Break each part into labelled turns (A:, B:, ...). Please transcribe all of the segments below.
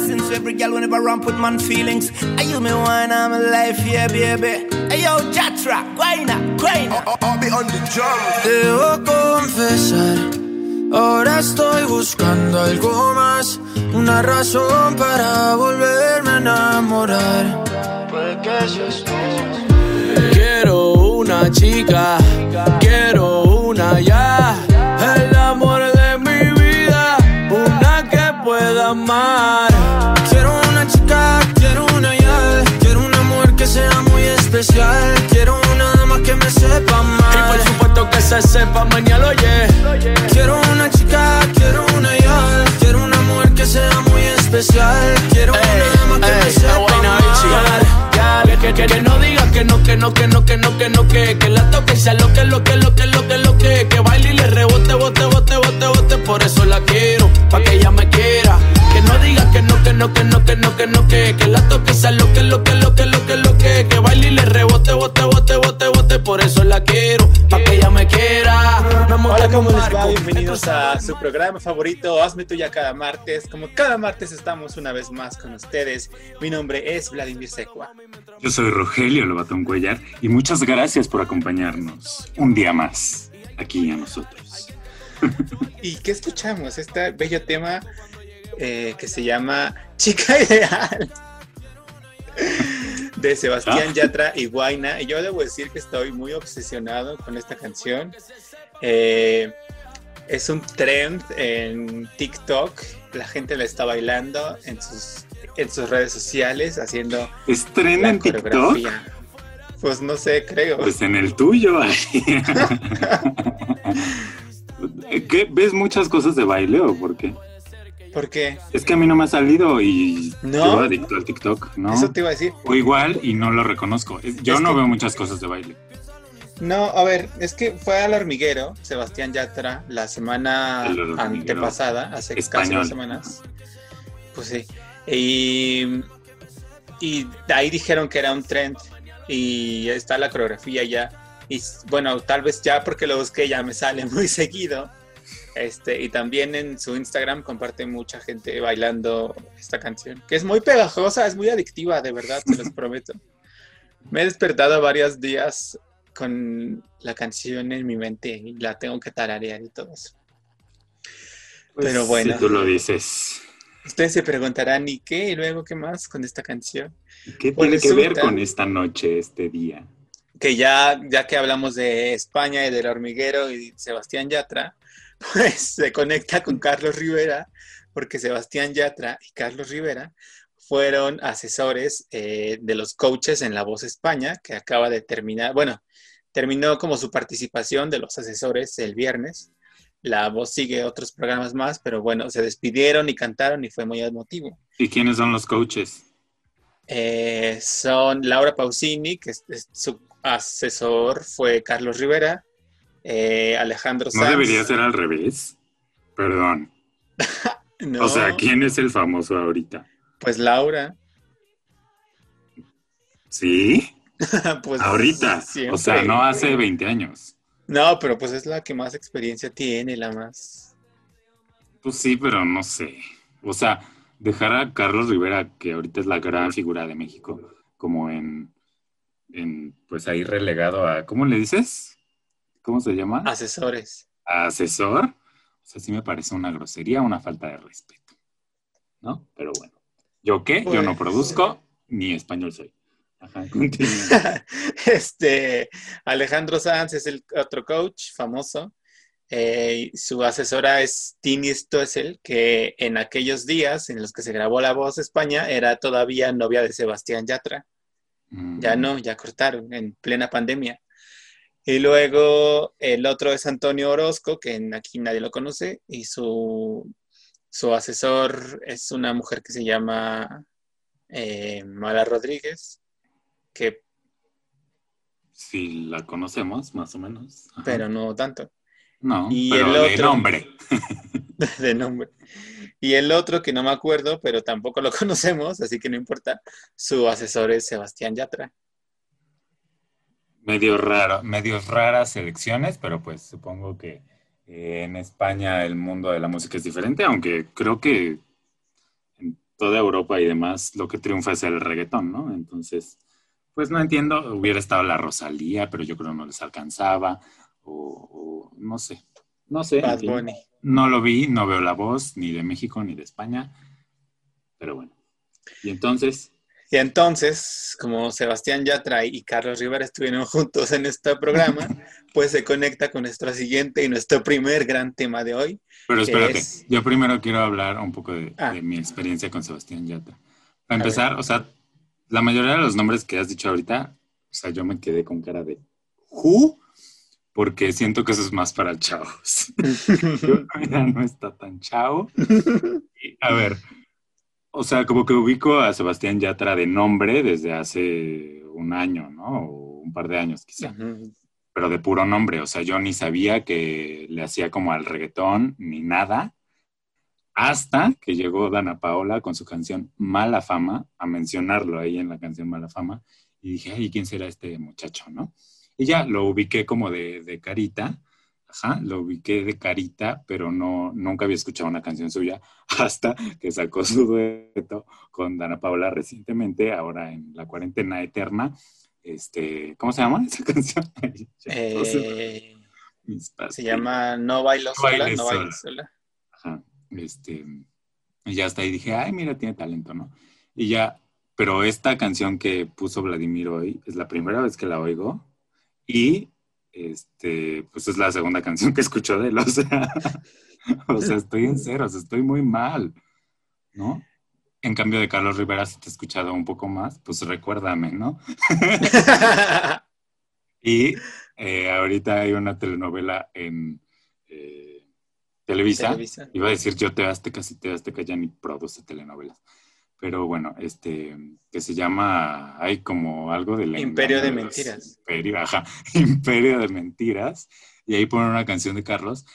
A: blessings to every girl whenever ramp with man feelings. I you me wine, I'm life, yeah, baby. Hey yo, Jatra, guayna, guayna.
B: I'll be on the drum.
C: Debo confesar, ahora estoy buscando algo más, una razón para volverme a enamorar. Puede que seas tú. Quiero una chica, quiero una ya, el amor de mi vida, una que pueda amar. Especial, quiero una dama que me sepa amar. Y por supuesto que se sepa mañana, oye. Quiero una chica, quiero una ya, quiero una mujer que sea muy especial, quiero una dama que me sepa amar. Que, que, que no diga que no, que no, que no, que no, que no, que, que la toque sea lo que, lo que, lo que, lo que, lo que, que baile y le rebote, bote, bote, bote, bote, por eso la quiero, pa' que ella me quiera. Que no diga que no, que no, que no, que no, que no, que, que la toque sea lo que, lo que, lo que, lo que, lo que, que baile y le rebote, bote, bote, bote, bote, por eso la quiero, pa' que ella me quiera.
D: Hola, ¿cómo les va? Bienvenidos a su programa favorito, Hazme Tuya cada martes. Como cada martes estamos una vez más con ustedes. Mi nombre es Vladimir Secua.
E: Yo soy Rogelio Lobatón Cuellar y muchas gracias por acompañarnos un día más aquí a nosotros.
D: ¿Y qué escuchamos? Este bello tema eh, que se llama Chica Ideal. De Sebastián
E: Ah.
D: Yatra y Guaina. Y yo debo decir que estoy muy obsesionado con esta canción. Eh, es un trend en TikTok. La gente la está bailando en sus, en sus redes sociales, haciendo
E: ¿Es tren
D: la
E: en TikTok?
D: Pues no sé, creo.
E: Pues en el tuyo. ¿Qué? ¿Ves muchas cosas de baile o por qué?
D: ¿Por qué?
E: Es que a mí no me ha salido y
D: ¿No?
E: yo adicto al TikTok, ¿no?
D: Eso te iba a decir.
E: O igual y no lo reconozco. Yo
D: Es
E: no
D: que-
E: veo muchas cosas de baile.
D: No, a ver, es que fue al hormiguero, Sebastián Yatra, la semana antepasada, hace casi dos semanas. Pues sí. Y, y ahí dijeron que era un trend y está la coreografía ya. Y bueno, tal vez ya porque lo busqué ya me sale muy seguido. Este, y también en su Instagram comparte mucha gente bailando esta canción, que es muy pegajosa, es muy adictiva, de verdad, se los prometo. Me he despertado varios días con la canción en mi mente y la tengo que tararear y todo eso.
E: Pues,
D: Pero bueno.
E: Si tú lo dices.
D: Ustedes se preguntarán, ¿y qué? ¿Y luego qué más con esta canción?
E: ¿Qué
D: Pues
E: tiene que ver con esta noche, este día?
D: Que ya, ya que hablamos de España y del hormiguero y Sebastián Yatra, pues se conecta con Carlos Rivera, porque Sebastián Yatra y Carlos Rivera fueron asesores eh, de los coaches en La Voz España, que acaba de terminar, bueno, terminó como su participación de los asesores el viernes. La Voz sigue otros programas más, pero bueno, se despidieron y cantaron y fue muy emotivo.
E: ¿Y quiénes son los coaches?
D: Eh, son Laura Pausini, que es, es su asesor fue Carlos Rivera, eh, Alejandro
E: ¿No
D: Sanz.
E: debería ser al revés? Perdón.
D: No,
E: O sea, ¿quién es el famoso ahorita?
D: pues Laura.
E: ¿Sí?
D: pues
E: Ahorita.
D: siempre.
E: O sea, no hace 20 años.
D: No, pero pues es la que más experiencia tiene, la más.
E: Pues sí, pero no sé. O sea, dejar a Carlos Rivera, que ahorita es la gran figura de México, como en, en pues ahí relegado a, ¿cómo le dices? ¿Cómo se llama?
D: Asesores.
E: Asesor. O sea, sí me parece una grosería, una falta de respeto. ¿No? Pero bueno. ¿Yo qué? Yo no
D: Pues-
E: produzco, ni español soy. Ajá,
D: este Alejandro Sanz es el otro coach famoso. Eh, su asesora es Tini Stoessel, que en aquellos días en los que se grabó La Voz España era todavía novia de Sebastián Yatra.
E: Mm.
D: Ya no, ya cortaron en plena pandemia. Y luego el otro es Antonio Orozco, que aquí nadie lo conoce, y su, su asesor es una mujer que se llama eh, Mala Rodríguez, que,
E: Sí, la conocemos, más o menos. Ajá.
D: pero no tanto,
E: No,
D: y
E: pero
D: el
E: de
D: otro-
E: nombre.
D: de nombre. Y el otro que no me acuerdo, pero tampoco lo conocemos, así que no importa, su asesor es Sebastián Yatra.
E: Medio raro, medio raras elecciones, pero pues supongo que eh, en España el mundo de la música es diferente, aunque creo que en toda Europa y demás lo que triunfa es el reggaetón, ¿no? Entonces, pues no entiendo, hubiera estado la Rosalía, pero yo creo que no les alcanzaba, o, no sé, no sé.
D: Bad Bunny.
E: No lo vi, no veo la voz ni de México ni de España, pero bueno. Y entonces,
D: y entonces, como Sebastián Yatra y Carlos Rivera estuvieron juntos en este programa, pues se conecta con nuestro siguiente y nuestro primer gran tema de hoy.
E: Pero espérate, yo primero quiero hablar un poco ah. de, mi experiencia con Sebastián Yatra. Para empezar, o sea, la mayoría de los nombres que has dicho ahorita, o sea, yo me quedé con cara de ¿Who? Porque siento que eso es más para chavos. ya no está tan chavo. a ver, o sea, como que ubico a Sebastián Yatra de nombre desde hace un año, ¿no? O un par de años quizá. Pero de puro nombre. O sea, yo ni sabía que le hacía como al reggaetón ni nada. Hasta que llegó Dana Paola con su canción Mala Fama, a mencionarlo ahí en la canción Mala Fama. Y dije, ay, ¿quién será este muchacho, no? Y ya lo ubiqué como de, de carita Ajá, lo ubiqué de carita, pero no, nunca había escuchado una canción suya hasta que sacó su dueto con Dana Paula recientemente, ahora en la cuarentena eterna. Este, ¿Cómo se llama esa canción?
D: Eh, se llama No bailo sola, no bailo sola.
E: Ajá, este, y ya hasta ahí dije, ay, mira, tiene talento, ¿no? Y ya, pero esta canción que puso Vladimir hoy es la primera vez que la oigo y este, pues es la segunda canción que escucho de él, o sea, o sea, estoy en ceros, estoy muy mal, ¿no? En cambio de Carlos Rivera, si te he escuchado un poco más, pues recuérdame, ¿no? y eh, ahorita hay una telenovela en eh, Televisa. Iba a decir yo te Azteca, si te Azteca ya ni produce telenovelas pero bueno, este, que se llama, hay como algo de
D: Imperio de Mentiras.
E: Imperio, ajá, Imperio de Mentiras, y ahí ponen una canción de Carlos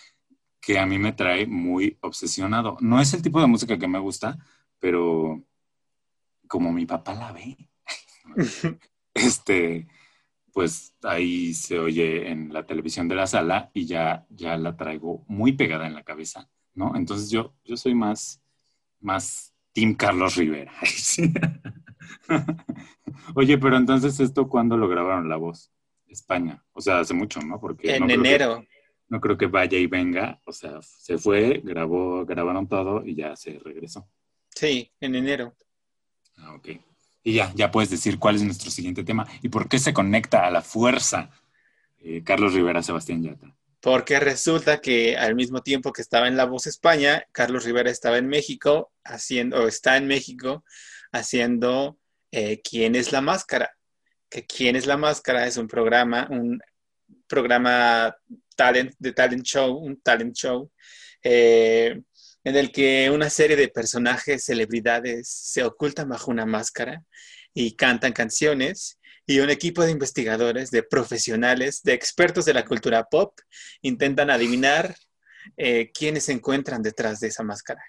E: que a mí me trae muy obsesionado. No es el tipo de música que me gusta, pero como mi papá la ve, este, pues ahí se oye en la televisión de la sala y ya, ya la traigo muy pegada en la cabeza, ¿no? Entonces yo, yo soy más, más Tim Carlos Rivera. Oye, pero entonces esto cuándo lo grabaron la voz? España. O sea, hace mucho, ¿no? Porque
D: en enero.
E: no creo que vaya y venga. O sea, se fue, grabó, grabaron todo y ya se regresó.
D: Sí, en enero.
E: Ah, ok. Y ya, ya puedes decir cuál es nuestro siguiente tema y por qué se conecta a la fuerza eh, Carlos Rivera Sebastián Yatra
D: porque resulta que al mismo tiempo que estaba en La Voz España, Carlos Rivera estaba en México haciendo, o está en México haciendo eh, ¿Quién es la máscara? Que ¿Quién es la máscara? Es un programa, un programa talent, de talent show, un talent show, eh, en el que una serie de personajes, celebridades, se ocultan bajo una máscara y cantan canciones y un equipo de investigadores, de profesionales, de expertos de la cultura pop, intentan adivinar eh, quiénes se encuentran detrás de esa máscara.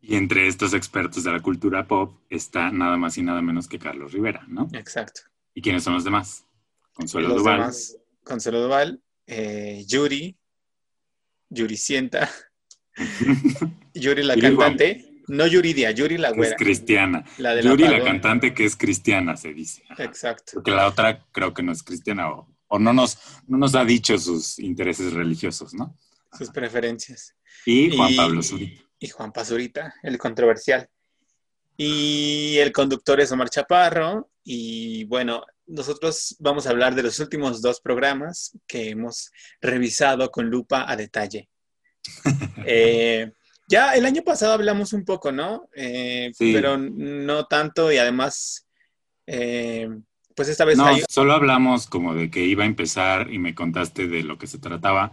E: Y entre estos expertos de la cultura pop está nada más y nada menos que Carlos Rivera, ¿no?
D: Exacto.
E: ¿Y quiénes son los demás? Consuelo los Duval.
D: Consuelo Duval, eh, Yuri, Yuri Sienta, Yuri la cantante. No Yuridia, Yuri la güera.
E: Es cristiana. La de Yuri la, cantante que es cristiana, se dice.
D: Exacto.
E: Porque la otra creo que no es cristiana o, no, nos, no nos ha dicho sus intereses religiosos, ¿no?
D: Sus preferencias.
E: Y Juan Pablo Zurita.
D: Y Juan Pazurita, el controversial. Y el conductor es Omar Chaparro. Y bueno, nosotros vamos a hablar de los últimos dos programas que hemos revisado con lupa a detalle. eh, ya el año pasado hablamos un poco, ¿no? Eh, pero no tanto y además, eh, pues esta vez...
E: No, solo hablamos como de que iba a empezar y me contaste de lo que se trataba,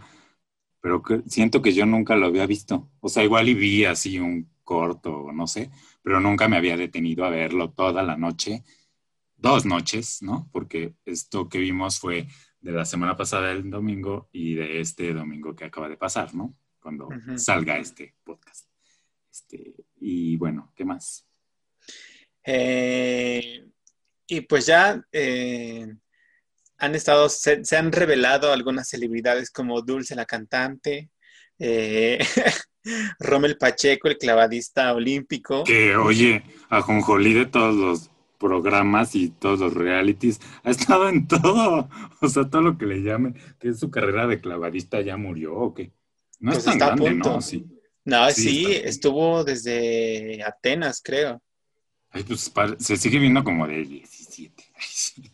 E: pero siento que yo nunca lo había visto. O sea, igual y vi así un corto, no sé, pero nunca me había detenido a verlo toda la noche, dos noches, ¿no? Porque esto que vimos fue de la semana pasada, el domingo, y de este domingo que acaba de pasar, ¿no? Cuando salga este podcast. Este, y bueno, ¿qué más?
D: Eh, y pues ya eh, han estado, se, han revelado algunas celebridades como Dulce la cantante, eh, Rommel Pacheco, el clavadista olímpico.
E: Que, oye, a Jonjolí de todos los programas y todos los realities, ha estado en todo, o sea, todo lo que le llamen, que es su carrera de clavadista ya murió o qué. No
D: Pues
E: es tan
D: está a
E: grande,
D: punto.
E: ¿no? Sí.
D: No,
E: Sí,
D: estuvo desde Atenas, creo.
E: Ay, pues se sigue viendo como de 17. Ay, sí.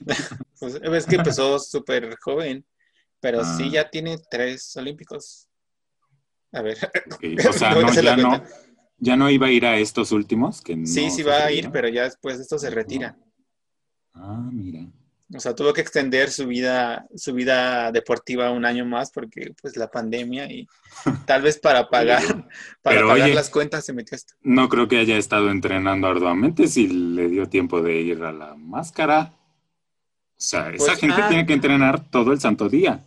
D: Pues, es que empezó súper joven, pero
E: Ah.
D: sí ya tiene tres olímpicos. A ver,
E: O sea,
D: a
E: no, ya no, ya no iba a ir a estos últimos. Que
D: sí, sí va a ir, pero ya después de esto se retira.
E: Ah, mira.
D: O sea, tuvo que extender su vida, su vida deportiva un año más porque pues la pandemia y tal vez para pagar, para
E: Pero,
D: pagar
E: oye,
D: las cuentas se metió esto.
E: No creo que haya estado entrenando arduamente si le dio tiempo de ir a la máscara. O sea, esa
D: Pues,
E: gente
D: ah.
E: tiene que entrenar todo el santo día.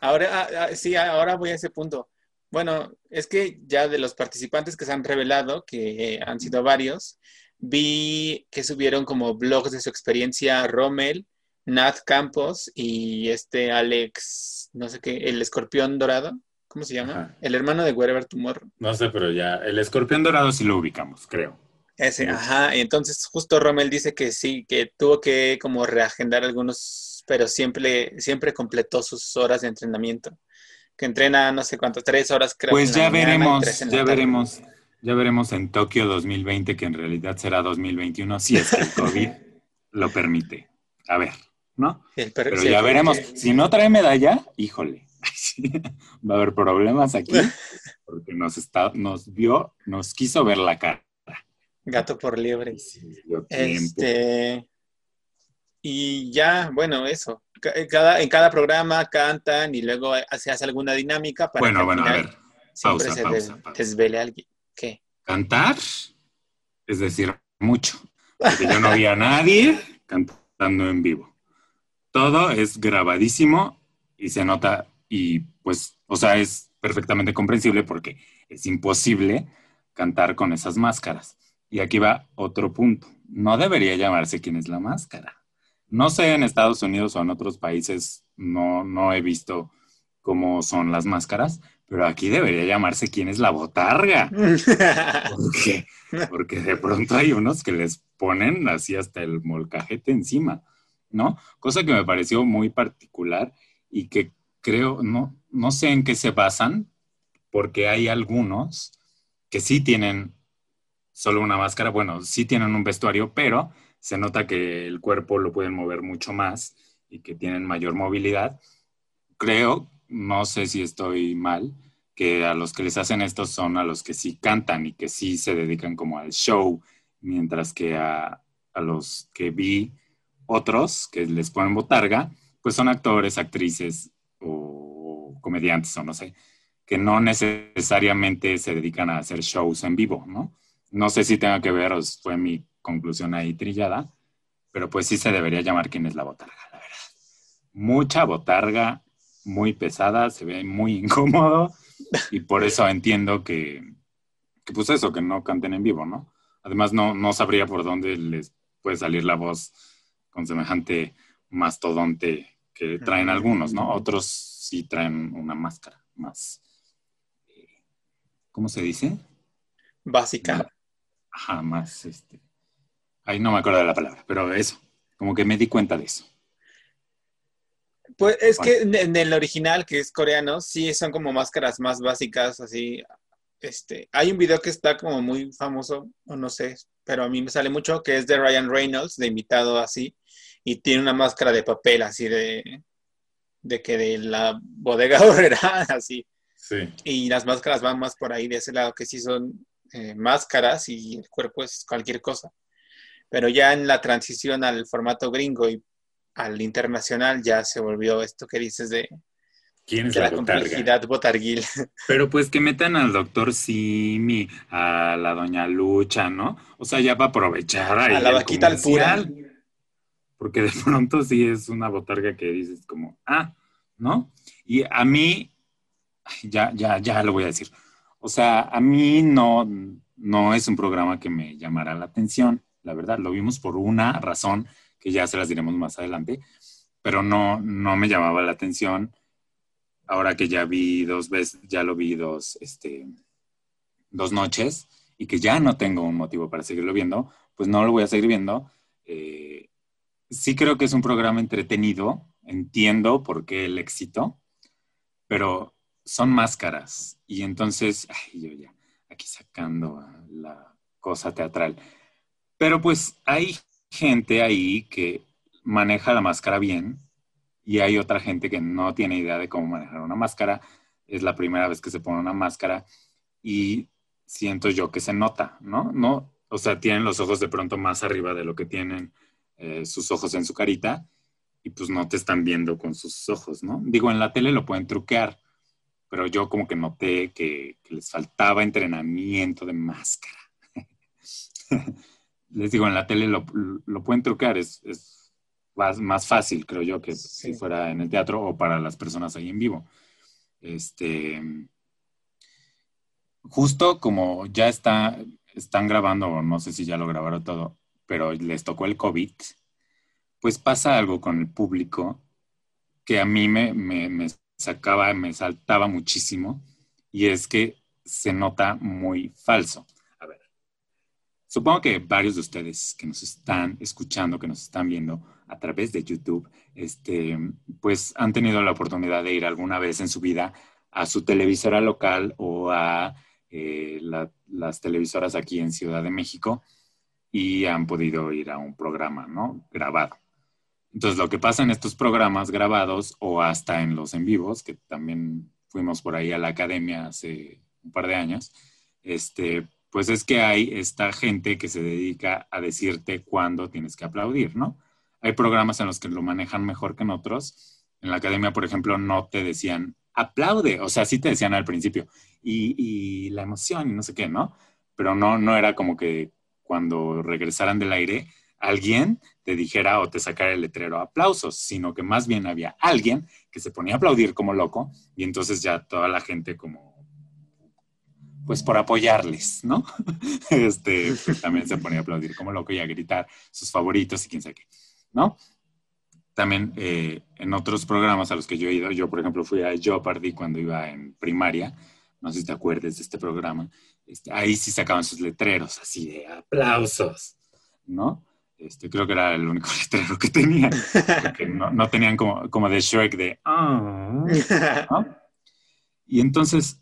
D: Ahora, ah, ah, sí, ahora voy a ese punto. Bueno, es que ya de los participantes que se han revelado, que eh, han sido varios, vi que subieron como blogs de su experiencia Rommel, Nat Campos y este Alex, no sé qué, el escorpión dorado, ¿cómo se llama?
E: Ajá.
D: El hermano de Wherever Tomorrow.
E: No sé, pero ya el escorpión dorado sí lo ubicamos, creo.
D: Ese,
E: Sí.
D: ajá, y entonces justo Rommel dice que sí, que tuvo que como reagendar algunos, pero siempre, siempre completó sus horas de entrenamiento. Que entrena no sé cuánto, tres horas creo.
E: Pues ya veremos, ya veremos, ya veremos en Tokio 2020, que en realidad será 2021, si es que el COVID lo permite. A ver, ¿no? Pero
D: sí,
E: ya veremos. Si no trae medalla, híjole, va a haber problemas aquí, porque nos está, nos vio, nos quiso ver la cara.
D: Gato por liebre. Este. Y ya, bueno, eso. En Cada, en cada programa cantan y luego se hace alguna dinámica para que
E: Bueno,
D: al
E: bueno, a ver,
D: siempre
E: pausa,
D: se
E: pausa,
D: des-
E: pausa.
D: desvele alguien. ¿Qué?
E: cantar es decir mucho, porque yo no vi a nadie cantando en vivo. Todo es grabadísimo y se nota y pues, o sea, es perfectamente comprensible porque es imposible cantar con esas máscaras. Y aquí va otro punto. No debería llamarse quién es la máscara. No sé en Estados Unidos o en otros países, no, no he visto cómo son las máscaras, pero aquí debería llamarse quién es la botarga. ¿Por qué? Porque de pronto hay unos que les ponen así hasta el molcajete encima, ¿no? Cosa que me pareció muy particular y que creo, no, no sé en qué se basan, porque hay algunos que sí tienen solo una máscara, bueno, sí tienen un vestuario, pero se nota que el cuerpo lo pueden mover mucho más y que tienen mayor movilidad. Creo, no sé si estoy mal, que a los que les hacen esto son a los que sí cantan y que sí se dedican como al show, mientras que a, a los que vi otros que les ponen botarga, pues son actores, actrices o comediantes o no sé, que no necesariamente se dedican a hacer shows en vivo, ¿no? No sé si tenga que ver, fue mi conclusión ahí trillada, pero pues sí se debería llamar quién es la botarga, la verdad. Mucha botarga, muy pesada, se ve muy incómodo y por eso entiendo que, que pues eso, que no canten en vivo, ¿no? Además no, no sabría por dónde les puede salir la voz con semejante mastodonte que traen algunos, ¿no? Otros sí traen una máscara más, eh, ¿cómo se dice?
D: Básica.
E: Ajá, más este. Ay, no me acuerdo de la palabra, pero eso, como que me di cuenta de eso.
D: Pues es que en, en el original, que es coreano, sí son como máscaras más básicas, así. Este, hay un video que está como muy famoso, o no sé, pero a mí me sale mucho, que es de Ryan Reynolds, de invitado así, y tiene una máscara de papel así de, de que de la bodega horrera, así.
E: Sí.
D: Y las máscaras van más por ahí de ese lado, que sí son eh, máscaras y el cuerpo es cualquier cosa. Pero ya en la transición al formato gringo y al internacional ya se volvió esto que dices de,
E: ¿Quién es
D: de
E: la,
D: la
E: botarga?
D: complejidad botarguil.
E: Pero pues que metan al doctor Simi, a la doña Lucha, ¿no? O sea, ya va a aprovechar ahí
D: A la vaquita al pura.
E: Porque de pronto sí es una botarga que dices como, ah, ¿no? Y a mí, ya, ya, ya lo voy a decir. O sea, a mí no, no es un programa que me llamara la atención, la verdad. Lo vimos por una razón que ya se las diremos más adelante, pero no, no me llamaba la atención. Ahora que ya vi dos veces, ya lo vi dos, este, dos noches y que ya no tengo un motivo para seguirlo viendo, pues no lo voy a seguir viendo. Eh, sí creo que es un programa entretenido, entiendo por qué el éxito, pero son máscaras y entonces, ay, yo ya, aquí sacando la cosa teatral. Pero pues hay gente ahí que maneja la máscara bien y hay otra gente que no tiene idea de cómo manejar una máscara. Es la primera vez que se pone una máscara y siento yo que se nota, ¿no? No, o sea, tienen los ojos de pronto más arriba de lo que tienen eh, sus ojos en su carita y pues no te están viendo con sus ojos, ¿no? Digo, en la tele lo pueden truquear, pero yo como que noté que, les faltaba entrenamiento de máscara. les digo, en la tele lo, pueden truquear, es, más, fácil, creo yo, que si fuera en el teatro o para las personas ahí en vivo. Este, justo como ya está, están grabando, no sé si ya lo grabaron todo, pero les tocó el COVID, pues pasa algo con el público que a mí me, me, sacaba, me saltaba muchísimo, y es que se nota muy falso. Supongo que varios de ustedes que nos están escuchando, que nos están viendo a través de YouTube, este, pues han tenido la oportunidad de ir alguna vez en su vida a su televisora local o a eh, las televisoras aquí en Ciudad de México y han podido ir a un programa, ¿no? Grabado. Entonces, lo que pasa en estos programas grabados o hasta en los en vivos, que también fuimos por ahí a la academia hace un par de años, este, pues es que hay esta gente que se dedica a decirte cuándo tienes que aplaudir, ¿no? Hay programas en los que lo manejan mejor que en otros. En la academia, por ejemplo, no te decían aplaude, o sea, sí te decían al principio, y, la emoción y no sé qué, ¿no? Pero no, no era como que cuando regresaran del aire alguien te dijera o te sacara el letrero aplausos, sino que más bien había alguien que se ponía a aplaudir como loco y entonces ya toda la gente como pues por apoyarles, ¿no? Este, pues, también se ponía a aplaudir como loco y a gritar sus favoritos y quién sabe qué, ¿no? También eh, en otros programas a los que yo he ido, yo por ejemplo fui a Jeopardy cuando iba en primaria, no sé si te acuerdas de este programa, este, ahí sí sacaban sus letreros así de aplausos, ¿no? Este, creo que era el único letrero que tenían, porque no, tenían como, como de Shrek de ah", Y entonces,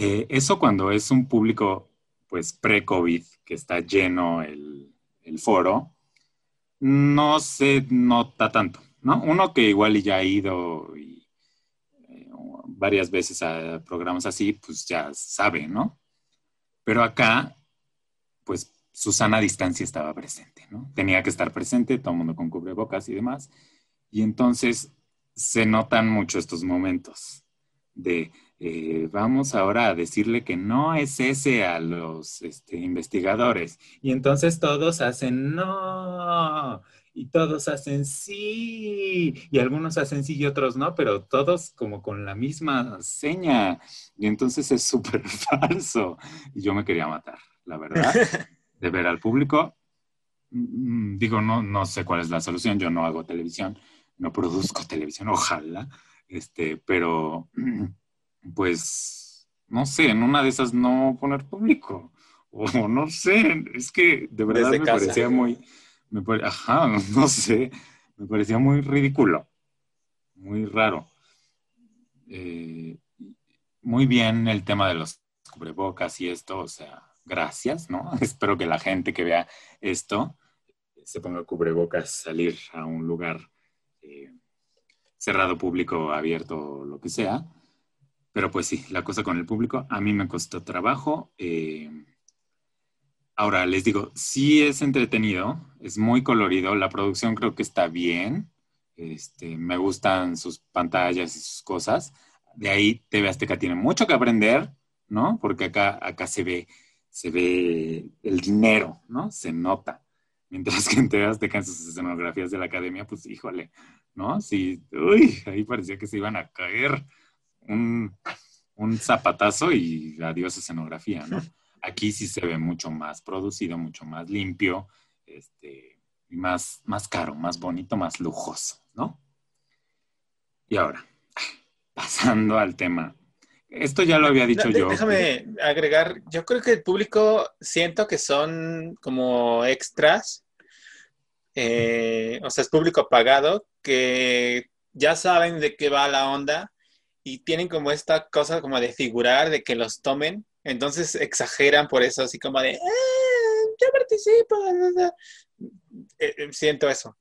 E: eh, eso cuando es un público, pues pre-COVID, que está lleno el, foro, no se nota tanto, ¿no? Uno que igual ya ha ido eh, varias veces a programas así, pues ya sabe, ¿no? Pero acá, pues Susana Distancia estaba presente, ¿no? Tenía que estar presente, todo el mundo con cubrebocas y demás. Y entonces se notan mucho estos momentos de eh, vamos ahora a decirle que no es ese a los este, investigadores. Y entonces todos hacen no, y todos hacen sí, y algunos hacen sí y otros no, pero todos como con la misma seña. Y entonces es súper falso. Y yo me quería matar, la verdad. de ver al público. Mm, digo, no, no sé cuál es la solución, yo no hago televisión, no produzco televisión, ojalá, este, pero pues, no sé, en una de esas no poner público, o no sé, es que de verdad me parecía muy, me ajá, no sé, me parecía muy ridículo, muy raro. Eh, muy bien el tema de los cubrebocas y esto, o sea, gracias, ¿no? Espero que la gente que vea esto se ponga cubrebocas, salir a un lugar eh, cerrado, público, abierto, lo que sea. Pero pues sí, la cosa con el público a mí me costó trabajo. Eh, ahora les digo, sí es entretenido, es muy colorido, la producción creo que está bien, este, me gustan sus pantallas y sus cosas. De ahí TV Azteca tiene mucho que aprender, ¿no? Porque acá, acá se ve se ve el dinero, ¿no? Se nota. Mientras que en te en sus escenografías de la academia, pues híjole, ¿no? Sí, uy, ahí parecía que se iban a caer un, zapatazo y adiós escenografía, ¿no? Aquí sí se ve mucho más producido, mucho más limpio, este, más, más caro, más bonito, más lujoso, ¿no? Y ahora, pasando al tema esto ya lo había dicho yo.
D: Déjame agregar, yo creo que el público siento que son como extras, eh, o sea, es público pagado, que ya saben de qué va la onda y tienen como esta cosa como de figurar, de que los tomen, entonces exageran por eso, así como de, ah, yo participo, eh, eh, siento eso.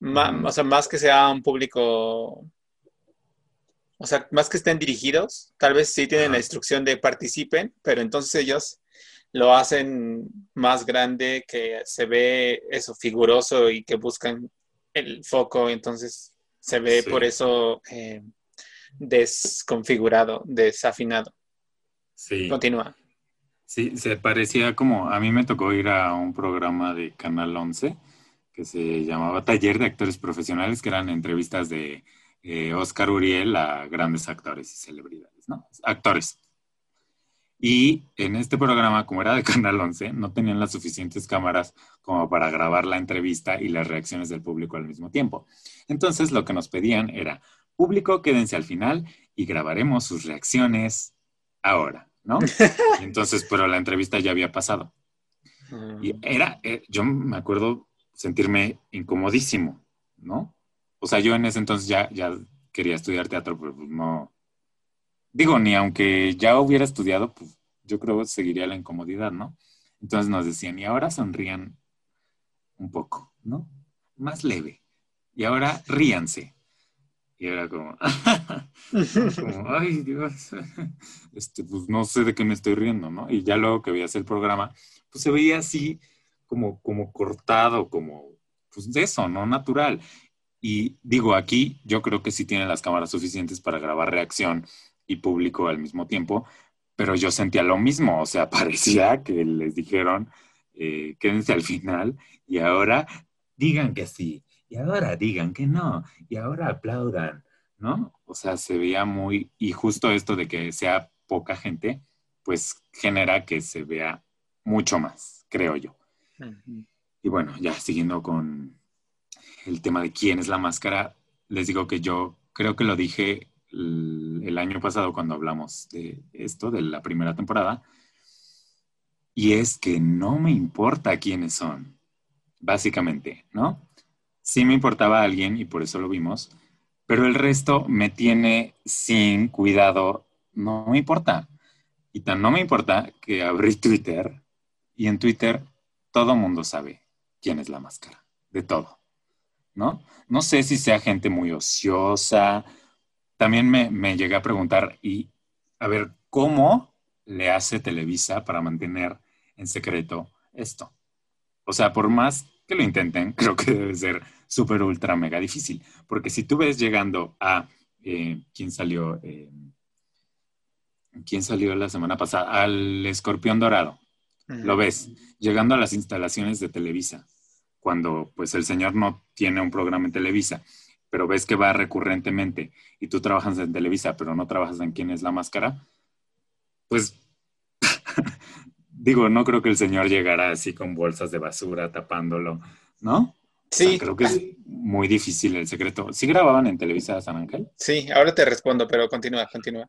D: O sea, más que sea un público o sea, más que estén dirigidos, tal vez sí tienen la instrucción de participen, pero entonces ellos lo hacen más grande, que se ve eso figuroso y que buscan el foco, entonces se ve por eso eh, desconfigurado, desafinado.
E: Sí.
D: Continúa.
E: Sí, se parecía como, a mí me tocó ir a un programa de Canal 11 que se llamaba Taller de Actores Profesionales, que eran entrevistas de eh, Oscar Uriel a grandes actores y celebridades, ¿no? Actores. Y en este programa, como era de Canal 11, no tenían las suficientes cámaras como para grabar la entrevista y las reacciones del público al mismo tiempo. Entonces, lo que nos pedían era, público, quédense al final y grabaremos sus reacciones ahora, ¿no? entonces, pero la entrevista ya había pasado. Y mm. era, eh, yo me acuerdo sentirme incomodísimo, ¿no? o sea, yo en ese entonces ya, ya quería estudiar teatro, pero pues no. Digo, ni aunque ya hubiera estudiado, pues yo creo que seguiría la incomodidad, ¿no? Entonces nos decían, y ahora sonrían un poco, ¿no? Más leve. Y ahora ríanse. Y era como, como ay Dios, este, pues no sé de qué me estoy riendo, ¿no? Y ya luego que veías el programa, pues se veía así como, como cortado, como, pues de eso, ¿no? Natural. Y digo, aquí yo creo que sí tienen las cámaras suficientes para grabar reacción y público al mismo tiempo, pero yo sentía lo mismo, o sea, parecía que les dijeron, eh, quédense al final y ahora digan que sí, y ahora digan que no, y ahora aplaudan, ¿no? O sea, se veía muy, y justo esto de que sea poca gente, pues genera que se vea mucho más, creo yo. Y bueno, ya siguiendo con, el tema de quién es la máscara, les digo que yo creo que lo dije el, año pasado cuando hablamos de esto, de la primera temporada, y es que no me importa quiénes son, básicamente, ¿no? Sí me importaba alguien y por eso lo vimos, pero el resto me tiene sin cuidado, no me importa. Y tan no me importa que abrí Twitter y en Twitter todo mundo sabe quién es la máscara, de todo. ¿no? No sé si sea gente muy ociosa. También me, me llegué a preguntar, y a ver, ¿cómo le hace Televisa para mantener en secreto esto? O sea, por más que lo intenten, creo que debe ser súper, ultra, mega difícil. Porque si tú ves llegando a, eh, ¿quién salió? Eh, ¿Quién salió la semana pasada? Al escorpión dorado. Lo ves, llegando a las instalaciones de Televisa cuando pues el señor no tiene un programa en Televisa, pero ves que va recurrentemente y tú trabajas en Televisa, pero no trabajas en quién es la máscara, pues digo, no creo que el señor llegara así con bolsas de basura tapándolo, ¿no?
D: Sí.
E: creo que es muy difícil el secreto. ¿Sí grababan en Televisa San Ángel?
D: Sí, ahora te respondo, pero continúa, continúa.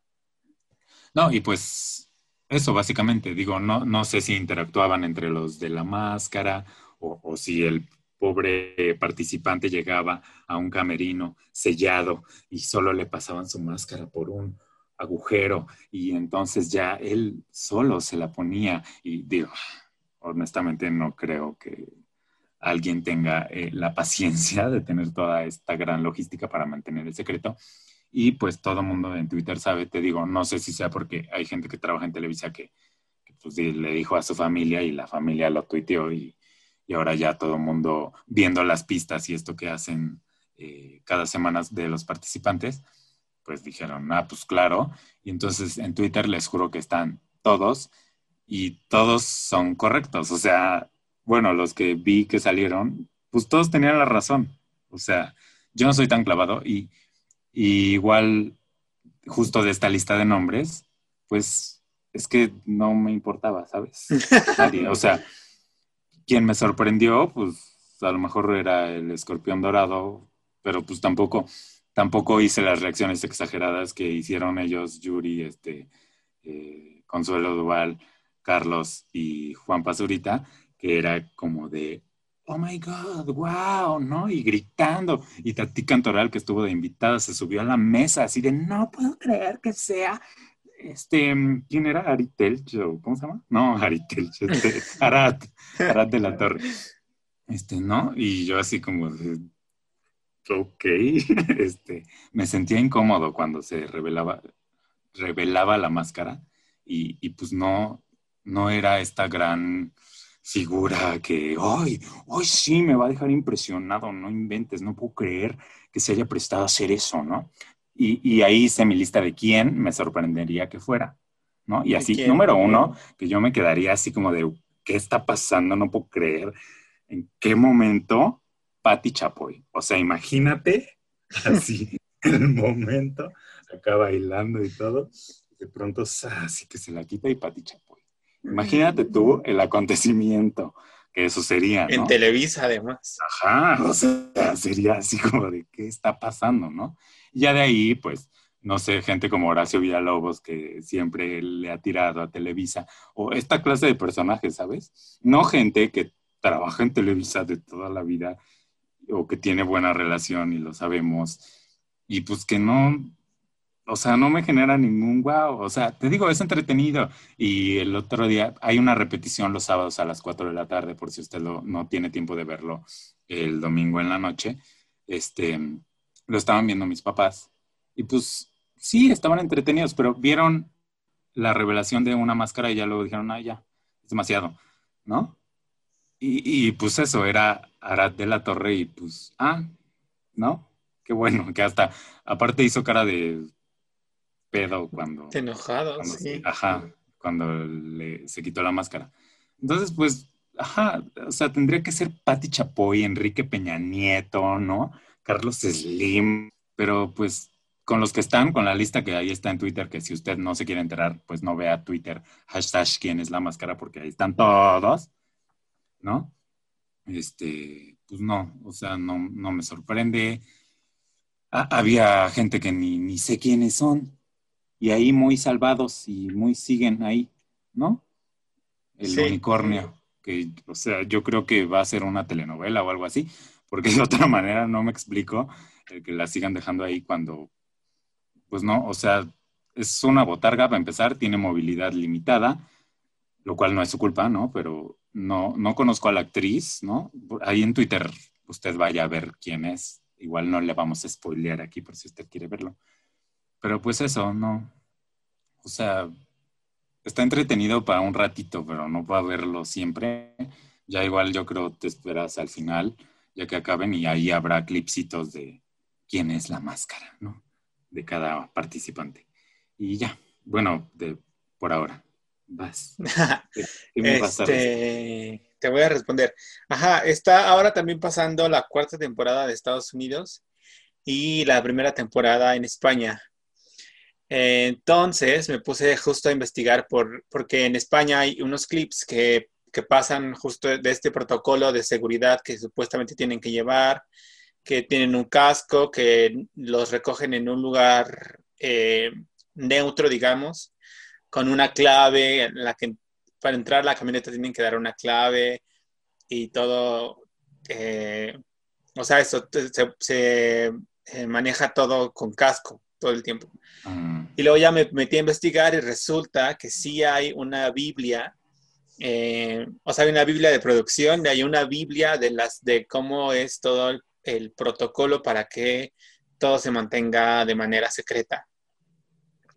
E: No, y pues eso básicamente, digo, no, no sé si interactuaban entre los de la máscara o, si el pobre participante llegaba a un camerino sellado y solo le pasaban su máscara por un agujero y entonces ya él solo se la ponía y digo, honestamente no creo que alguien tenga eh, la paciencia de tener toda esta gran logística para mantener el secreto. Y pues todo mundo en Twitter sabe, te digo, no sé si sea porque hay gente que trabaja en Televisa que, pues, le dijo a su familia y la familia lo tuiteó y y ahora ya todo mundo viendo las pistas y esto que hacen eh, cada semana de los participantes, pues dijeron, ah, pues claro. Y entonces en Twitter les juro que están todos y todos son correctos. O sea, bueno, los que vi que salieron, pues todos tenían la razón. O sea, yo no soy tan clavado y, igual justo de esta lista de nombres, pues es que no me importaba, ¿sabes? Nadie, o sea, quien me sorprendió, pues a lo mejor era el escorpión dorado, pero pues tampoco, tampoco hice las reacciones exageradas que hicieron ellos, Yuri, este, eh, Consuelo Duval, Carlos y Juan Pazurita, que era como de, oh my God, wow, ¿no? Y gritando. Y Tati Cantoral, que estuvo de invitada, se subió a la mesa así de, no puedo creer que sea, este, ¿quién era? Aritelcho, ¿cómo se llama? No, Aritelcho, este, Arat, Arat de la Torre. Este, ¿no? Y yo así como, ok, este, me sentía incómodo cuando se revelaba, revelaba la máscara y, y pues no, no era esta gran figura que, ay, hoy sí me va a dejar impresionado, no inventes, no puedo creer que se haya prestado a hacer eso, ¿no? Y, y ahí hice mi lista de quién me sorprendería que fuera, ¿no? Y así, número uno, que yo me quedaría así como de, ¿qué está pasando? No puedo creer en qué momento Patti Chapoy. O sea, imagínate así, en el momento, acá bailando y todo, de pronto, así que se la quita y Patti Chapoy. Imagínate tú el acontecimiento que eso sería.
D: En Televisa, además.
E: Ajá, o sea, sería así como de qué está pasando, ¿no? Y ya de ahí, pues, no sé, gente como Horacio Villalobos, que siempre le ha tirado a Televisa, o esta clase de personajes, ¿sabes? No gente que trabaja en Televisa de toda la vida o que tiene buena relación y lo sabemos, y pues que no, o sea, no me genera ningún wow. O sea, te digo, es entretenido. Y el otro día hay una repetición los sábados a las 4 de la tarde, por si usted no tiene tiempo de verlo el domingo en la noche. Este, lo estaban viendo mis papás. Y pues sí, estaban entretenidos, pero vieron la revelación de una máscara y ya luego dijeron, ah, ya, es demasiado, ¿no? Y, y pues eso, era Arad de la Torre y pues, ah, ¿no? Qué bueno, que hasta, aparte hizo cara de pedo cuando...
D: Enojado, sí.
E: Ajá, cuando le, se quitó la máscara. Entonces, pues, ajá, o sea, tendría que ser Patti Chapoy, Enrique Peña Nieto, ¿no? Carlos Slim, pero pues con los que están, con la lista que ahí está en Twitter, que si usted no se quiere enterar, pues no vea Twitter, hashtag quién es la máscara, porque ahí están todos, ¿no? Este, pues no, o sea, no, no me sorprende. había gente que ni, ni sé quiénes son, y ahí muy salvados y muy siguen ahí, ¿no? El unicornio, que, o sea, yo creo que va a ser una telenovela o algo así, porque de otra manera no me explico el que la sigan dejando ahí cuando, pues no, o sea, es una botarga para empezar, tiene movilidad limitada, lo cual no es su culpa, ¿no? Pero no, no conozco a la actriz, ¿no? Ahí en Twitter usted vaya a ver quién es. Igual no le vamos a spoilear aquí por si usted quiere verlo. Pero pues eso, no. O sea, está entretenido para un ratito, pero no para verlo siempre. Ya igual yo creo te esperas al final, ya que acaben y ahí habrá clipsitos de quién es la máscara, ¿no? De cada participante. Y ya, bueno, por ahora. Vas.
D: este, te voy a responder. Ajá, está ahora también pasando la cuarta temporada de Estados Unidos y la primera temporada en España. Entonces me puse justo a investigar por, porque en España hay unos clips que, pasan justo de este protocolo de seguridad que supuestamente tienen que llevar, que tienen un casco, que los recogen en un lugar eh, neutro, digamos, con una clave en la que para entrar a la camioneta tienen que dar una clave y todo. Eh, o sea, eso se, eh, maneja todo con casco todo el tiempo. Mm. Y luego ya me metí a investigar y resulta que sí hay una Biblia, eh, o sea, hay una Biblia de producción, hay una Biblia de, las, de cómo es todo el, protocolo para que todo se mantenga de manera secreta.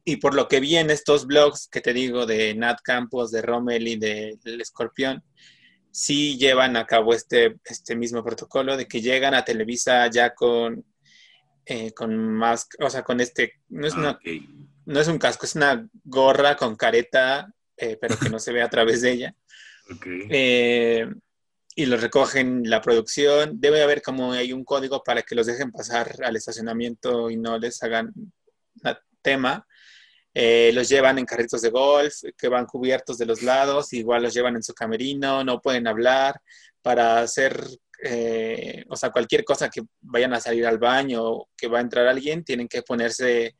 D: Y por lo que vi en estos blogs que te digo de Nat Campos, de Rommel y del Escorpión, sí llevan a cabo este, este mismo protocolo de que llegan a Televisa ya con eh, con más, o sea, con este, no es, ah, no es un casco, es una gorra con careta, eh, pero que no se ve a través de ella. Eh, y los recogen la producción. Debe haber como hay un código para que los dejen pasar al estacionamiento y no les hagan tema. Los llevan en carritos de golf que van cubiertos de los lados, igual los llevan en su camerino, no pueden hablar para hacer eh, o sea, cualquier cosa que vayan a salir al baño o que va a entrar alguien, tienen que ponerse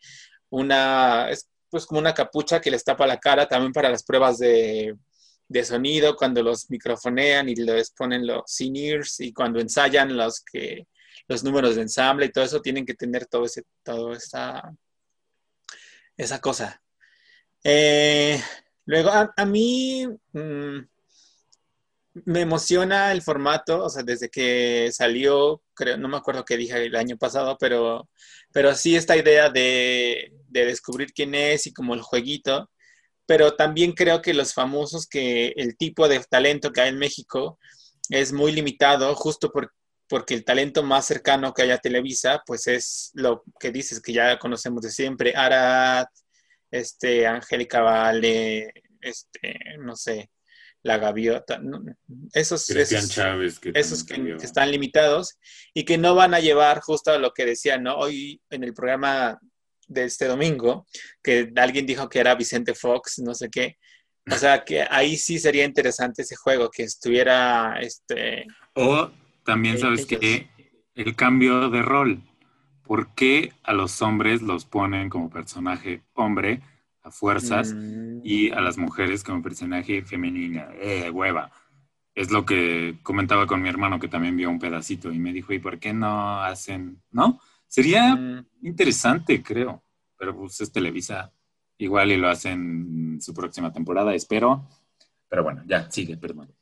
D: una, es pues como una capucha que les tapa la cara también para las pruebas de, de sonido, cuando los microfonean y les ponen los seniors y cuando ensayan los que los números de ensamble y todo eso, tienen que tener todo ese, todo esa, esa cosa. Eh, luego, a, mí mm, me emociona el formato, o sea, desde que salió, creo, no me acuerdo qué dije el año pasado, pero, pero sí esta idea de, de descubrir quién es y como el jueguito, pero también creo que los famosos, que el tipo de talento que hay en México es muy limitado, justo por, porque el talento más cercano que hay a Televisa, pues es lo que dices que ya conocemos de siempre, Arad, este, Angélica Vale, este, no sé, la gaviota, esos, esos,
E: Chávez que,
D: esos que, están limitados y que no van a llevar justo a lo que decía, ¿no? Hoy en el programa de este domingo, que alguien dijo que era Vicente Fox, no sé qué. O sea, que ahí sí sería interesante ese juego, que estuviera este...
E: O también sabes que el cambio de rol. ¿Por qué a los hombres los ponen como personaje hombre a fuerzas mm. y a las mujeres como personaje femenina? Eh, hueva. Es lo que comentaba con mi hermano que también vio un pedacito y me dijo, ¿y por qué no hacen, no? Sería mm. interesante, creo, pero pues es Televisa. Igual y lo hacen su próxima temporada, espero. Pero bueno, ya, sigue, perdón.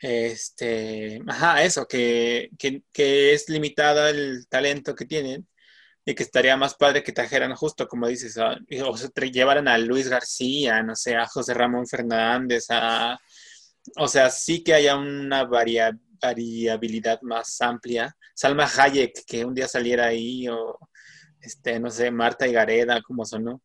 D: Este, ajá, eso, que, que, es limitado el talento que tienen y que estaría más padre que trajeran justo, como dices, o se llevaran a Luis García, no sé, a José Ramón Fernández, a, o sea, sí que haya una variabilidad variabilidad más amplia. Salma Hayek, que un día saliera ahí, o este, no sé, Marta y Gareda, como sonó.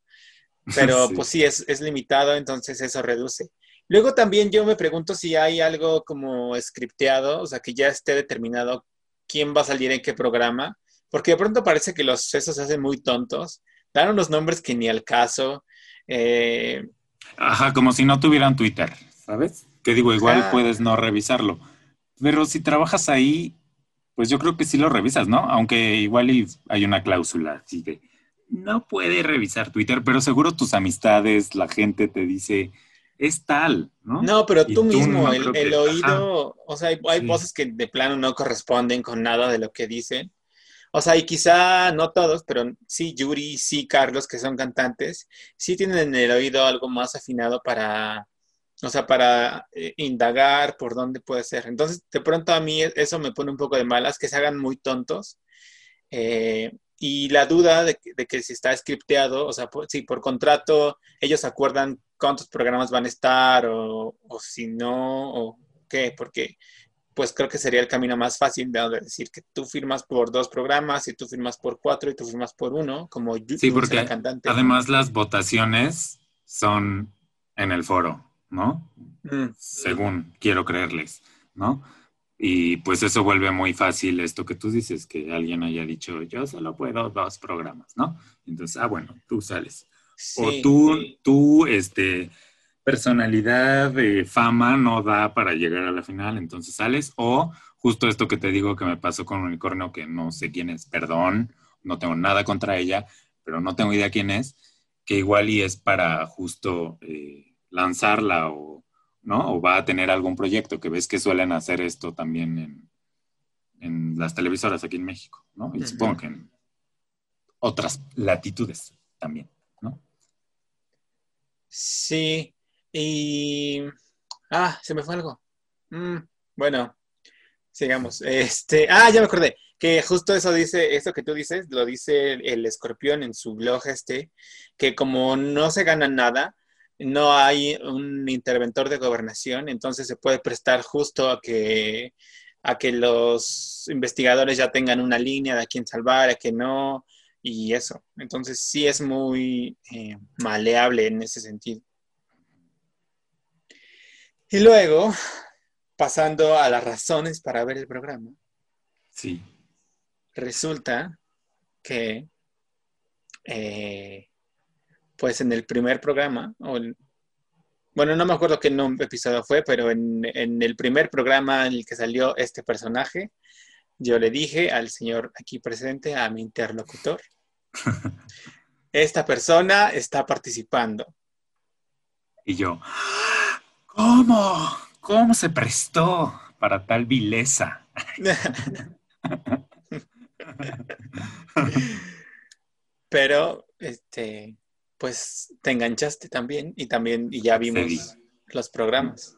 D: Pero pues sí, es, es limitado, entonces eso reduce. Luego también yo me pregunto si hay algo como scripteado, o sea, que ya esté determinado quién va a salir en qué programa, porque de pronto parece que los esos se hacen muy tontos, dan unos nombres que ni al caso. Eh,
E: Ajá, como si no tuvieran Twitter, ¿sabes? Que digo, igual puedes no revisarlo. Pero si trabajas ahí, pues yo creo que sí lo revisas, ¿no? Aunque igual hay una cláusula así de, no puede revisar Twitter, pero seguro tus amistades, la gente te dice, es tal, ¿no?
D: No, pero tú, mismo, el, oído, o sea, hay, voces que de plano no corresponden con nada de lo que dicen. O sea, y quizá no todos, pero sí Yuri, sí Carlos, que son cantantes, sí tienen en el oído algo más afinado para, o sea, para eh, indagar por dónde puede ser. Entonces, de pronto a mí eso me pone un poco de malas, que se hagan muy tontos. Eh, y la duda de, que si está scripteado, o sea, si por contrato ellos acuerdan cuántos programas van a estar o, si no, o qué, porque pues creo que sería el camino más fácil de decir que tú firmas por dos programas y tú firmas por cuatro y tú firmas por uno, como
E: sí, porque cantante. Además las votaciones son en el foro. ¿no? Mm. Según quiero creerles, ¿no? Y pues eso vuelve muy fácil esto que tú dices, que alguien haya dicho, yo solo puedo dos programas, ¿no? Entonces, ah, bueno, tú sales. o tú, tú, este, personalidad, fama no da para llegar a la final, entonces sales. O justo esto que te digo que me pasó con Unicornio, que no sé quién es, perdón, no tengo nada contra ella, pero no tengo idea quién es, que igual y es para justo... Eh, lanzarla o, ¿no? O va a tener algún proyecto, que ves que suelen hacer esto también en, en las televisoras aquí en México, ¿no? Y supongo que en otras latitudes también, ¿no?
D: Sí, y... Ah, se me fue algo. Mm, bueno, sigamos. Este, ah, ya me acordé que justo eso dice, eso que tú dices, lo dice el escorpión en su blog este, que como no se gana nada, no hay un interventor de gobernación, entonces se puede prestar justo a que, a que los investigadores ya tengan una línea de a quién salvar, a que no, y eso. Entonces sí es muy eh, maleable en ese sentido. Y luego, pasando a las razones para ver el programa.
E: Sí.
D: Resulta que eh, pues en el primer programa, o bueno, no me acuerdo qué episodio fue, pero en, en el primer programa en el que salió este personaje, yo le dije al señor aquí presente, a mi interlocutor, esta persona está participando.
E: Y yo, ¿cómo? ¿Cómo se prestó para tal vileza?
D: Pero, este, pues te enganchaste también y también, y ya vimos
E: Accedí.
D: los programas.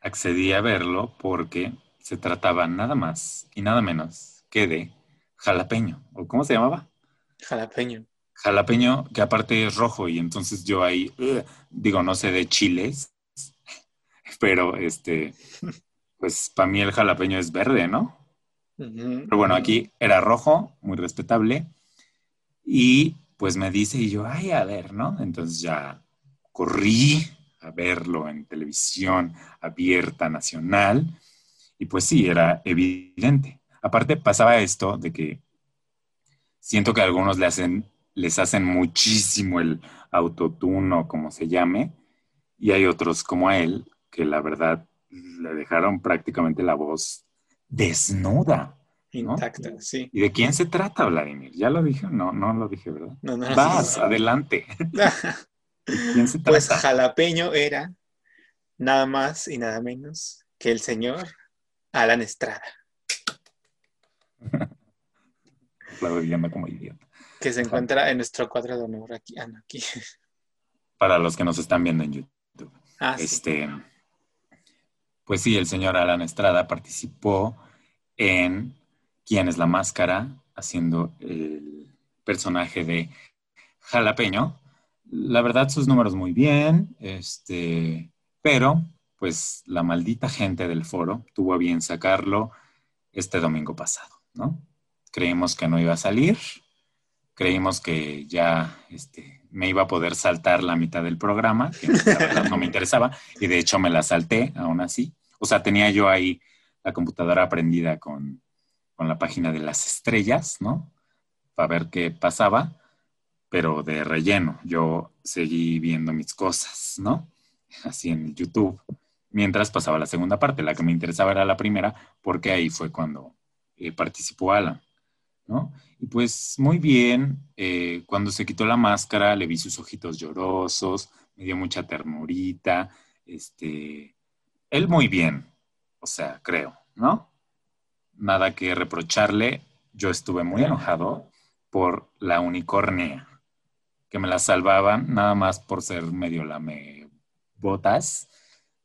E: Accedí a verlo porque se trataba nada más y nada menos que de jalapeño. ¿O cómo se llamaba?
D: Jalapeño.
E: Jalapeño, que aparte es rojo, y entonces yo ahí, ugh, digo, no sé de chiles, pero este, pues para mí el jalapeño es verde, ¿no? Pero bueno, aquí era rojo, muy respetable. Y pues me dice, y yo, ay, a ver, ¿no? Entonces ya corrí a verlo en televisión abierta nacional. Y pues sí, era evidente. Aparte pasaba esto de que siento que a algunos le hacen, les hacen muchísimo el autotune o como se llame. Y hay otros como a él que la verdad le dejaron prácticamente la voz desnuda. ¿No?
D: Intacta, sí.
E: ¿Y de quién se trata, Vladimir? ¿Ya lo dije? No, no lo dije, ¿verdad?
D: No, no, no.
E: Vas, adelante. ¿De quién se trata?
D: Pues jalapeño era nada más y nada menos que el señor Alan Estrada,
E: Aplaudiendo como idiota.
D: que se encuentra en nuestro cuadro de honor aquí. Ah, no, aquí.
E: Para los que nos están viendo en YouTube.
D: Ah, sí.
E: Este, pues sí, el señor Alan Estrada participó en ¿Quién es la máscara? haciendo el personaje de Jalapeño. La verdad, sus números muy bien, este, pero pues la maldita gente del foro tuvo a bien sacarlo este domingo pasado, ¿no? Creímos que no iba a salir, creímos que ya este, me iba a poder saltar la mitad del programa, que no me interesaba, y de hecho me la salté aún así. O sea, tenía yo ahí la computadora prendida con, con la página de las estrellas, ¿no? Para ver qué pasaba, pero de relleno. Yo seguí viendo mis cosas, ¿no? Así en YouTube. Mientras pasaba la segunda parte, la que me interesaba era la primera, porque ahí fue cuando eh, participó Alan, ¿no? Y pues muy bien, eh, cuando se quitó la máscara, le vi sus ojitos llorosos, me dio mucha ternurita, este, él muy bien, o sea, creo, ¿no? Nada que reprocharle, yo estuve muy enojado por la unicornia, que me la salvaban nada más por ser medio lame botas,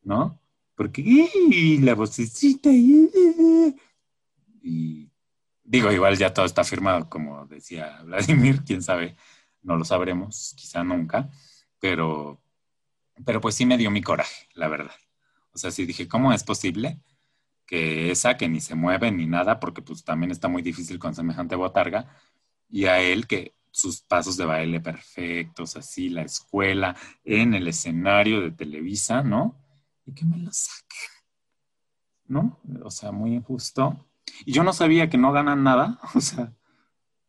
E: ¿no? Porque ¡y! la vocecita y, y digo, igual ya todo está firmado, como decía Vladimir, quién sabe, no lo sabremos, quizá nunca, pero, pero pues sí me dio mi coraje, la verdad. O sea, sí dije, ¿cómo es posible que esa que ni se mueve ni nada, porque pues también está muy difícil con semejante botarga, y a él que sus pasos de baile perfectos, así, la escuela, en el escenario de Televisa, ¿no? Y que me lo saquen, ¿no? O sea, muy injusto. Y yo no sabía que no ganan nada, o sea,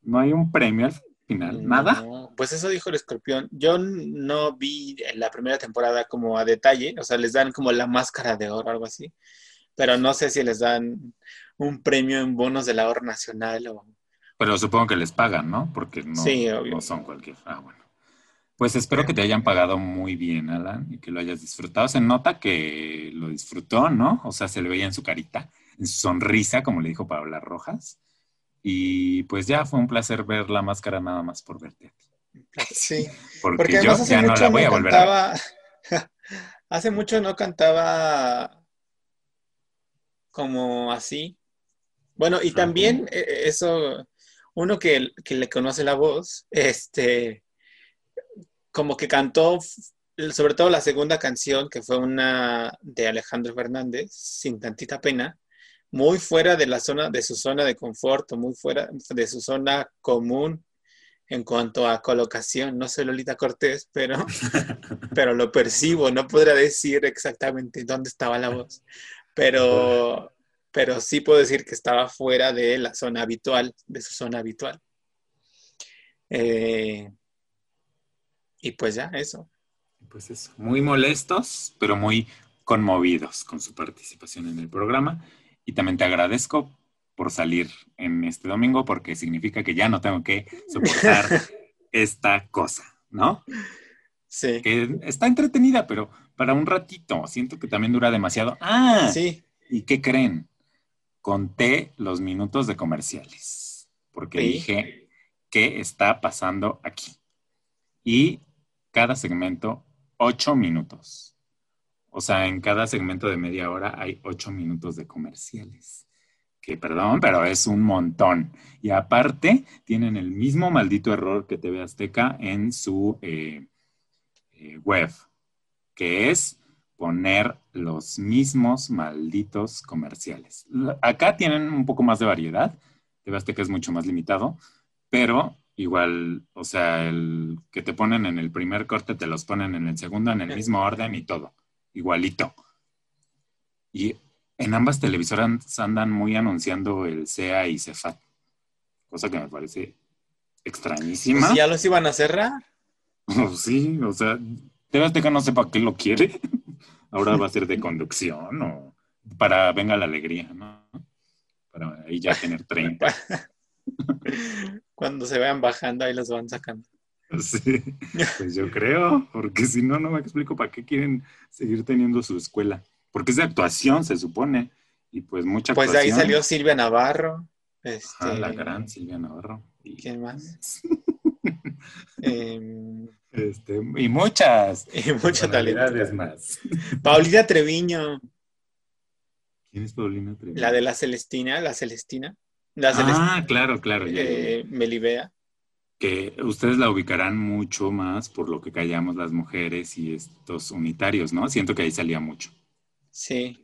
E: no hay un premio al final, nada.
D: Pues eso dijo el escorpión. Yo no vi en la primera temporada como a detalle, o sea, les dan como la máscara de oro o algo así, pero no sé si les dan un premio en bonos del ahorro nacional o...
E: Pero supongo que les pagan, ¿no? Porque no,
D: Sí, obvio.
E: no son cualquier. Ah, bueno. Pues espero que te hayan pagado muy bien, Alan, y que lo hayas disfrutado. Se nota que lo disfrutó, ¿no? O sea, se le veía en su carita, en su sonrisa, como le dijo Paola Rojas. Y pues ya fue un placer ver la máscara nada más por verte a ti.
D: Sí,
E: Porque,
D: porque
E: yo ya no la voy a volver a ver.
D: hace mucho no cantaba como así. Bueno, y también eh, eso, uno que, que le conoce la voz, este, como que cantó, sobre todo la segunda canción, que fue una de Alejandro Fernández, Sin tantita pena, muy fuera de la zona, de su zona de confort, muy fuera de su zona común en cuanto a colocación. No soy Lolita Cortés, pero, pero lo percibo, no podría decir exactamente dónde estaba la voz, pero, pero sí puedo decir que estaba fuera de la zona habitual, de su zona habitual. Eh, y pues ya, eso.
E: pues eso, muy molestos, pero muy conmovidos con su participación en el programa. Y también te agradezco por salir en este domingo porque significa que ya no tengo que soportar esta cosa, ¿no?
D: Sí.
E: Que está entretenida, pero para un ratito. Siento que también dura demasiado. Ah,
D: Sí.
E: ¿y qué creen? Conté los minutos de comerciales porque
D: Sí.
E: dije qué está pasando aquí. Y cada segmento, ocho minutos. O sea, en cada segmento de media hora hay ocho minutos de comerciales. Que perdón, pero es un montón. Y aparte, tienen el mismo maldito error que TV Azteca en su eh, eh, web, que es poner los mismos malditos comerciales. Acá tienen un poco más de variedad. TV Azteca es mucho más limitado, pero igual, o sea, el que te ponen en el primer corte, te los ponen en el segundo, en el mismo orden y todo, igualito. Y en ambas televisoras andan muy anunciando el CEA y CEFAT, cosa que me parece extrañísima.
D: Pues ya los iban a cerrar.
E: Sí, o sea, TV Azteca no sé para qué lo quiere. Ahora va a ser de conducción o para Venga la Alegría, ¿no? Para ahí ya tener 30.
D: Cuando se vayan bajando, ahí los van sacando.
E: Sí, pues yo creo, porque si no, no me explico para qué quieren seguir teniendo su escuela. Porque es de actuación, se supone. Y pues mucha
D: Pues de ahí salió Silvia Navarro. Este,
E: Ajá, la gran Silvia Navarro. Y,
D: ¿Quién más? Em,
E: Este, y muchas.
D: y mucho talento.
E: personalidades más.
D: Paulina Treviño,
E: ¿Quién es Paulina Treviño?
D: la de la Celestina, la Celestina. La Celestina,
E: Ah, claro, claro. ya, ya, ya.
D: eh, Melibea.
E: que ustedes la ubicarán mucho más por lo que callamos las mujeres y estos unitarios, ¿no? Siento que ahí salía mucho.
D: Sí,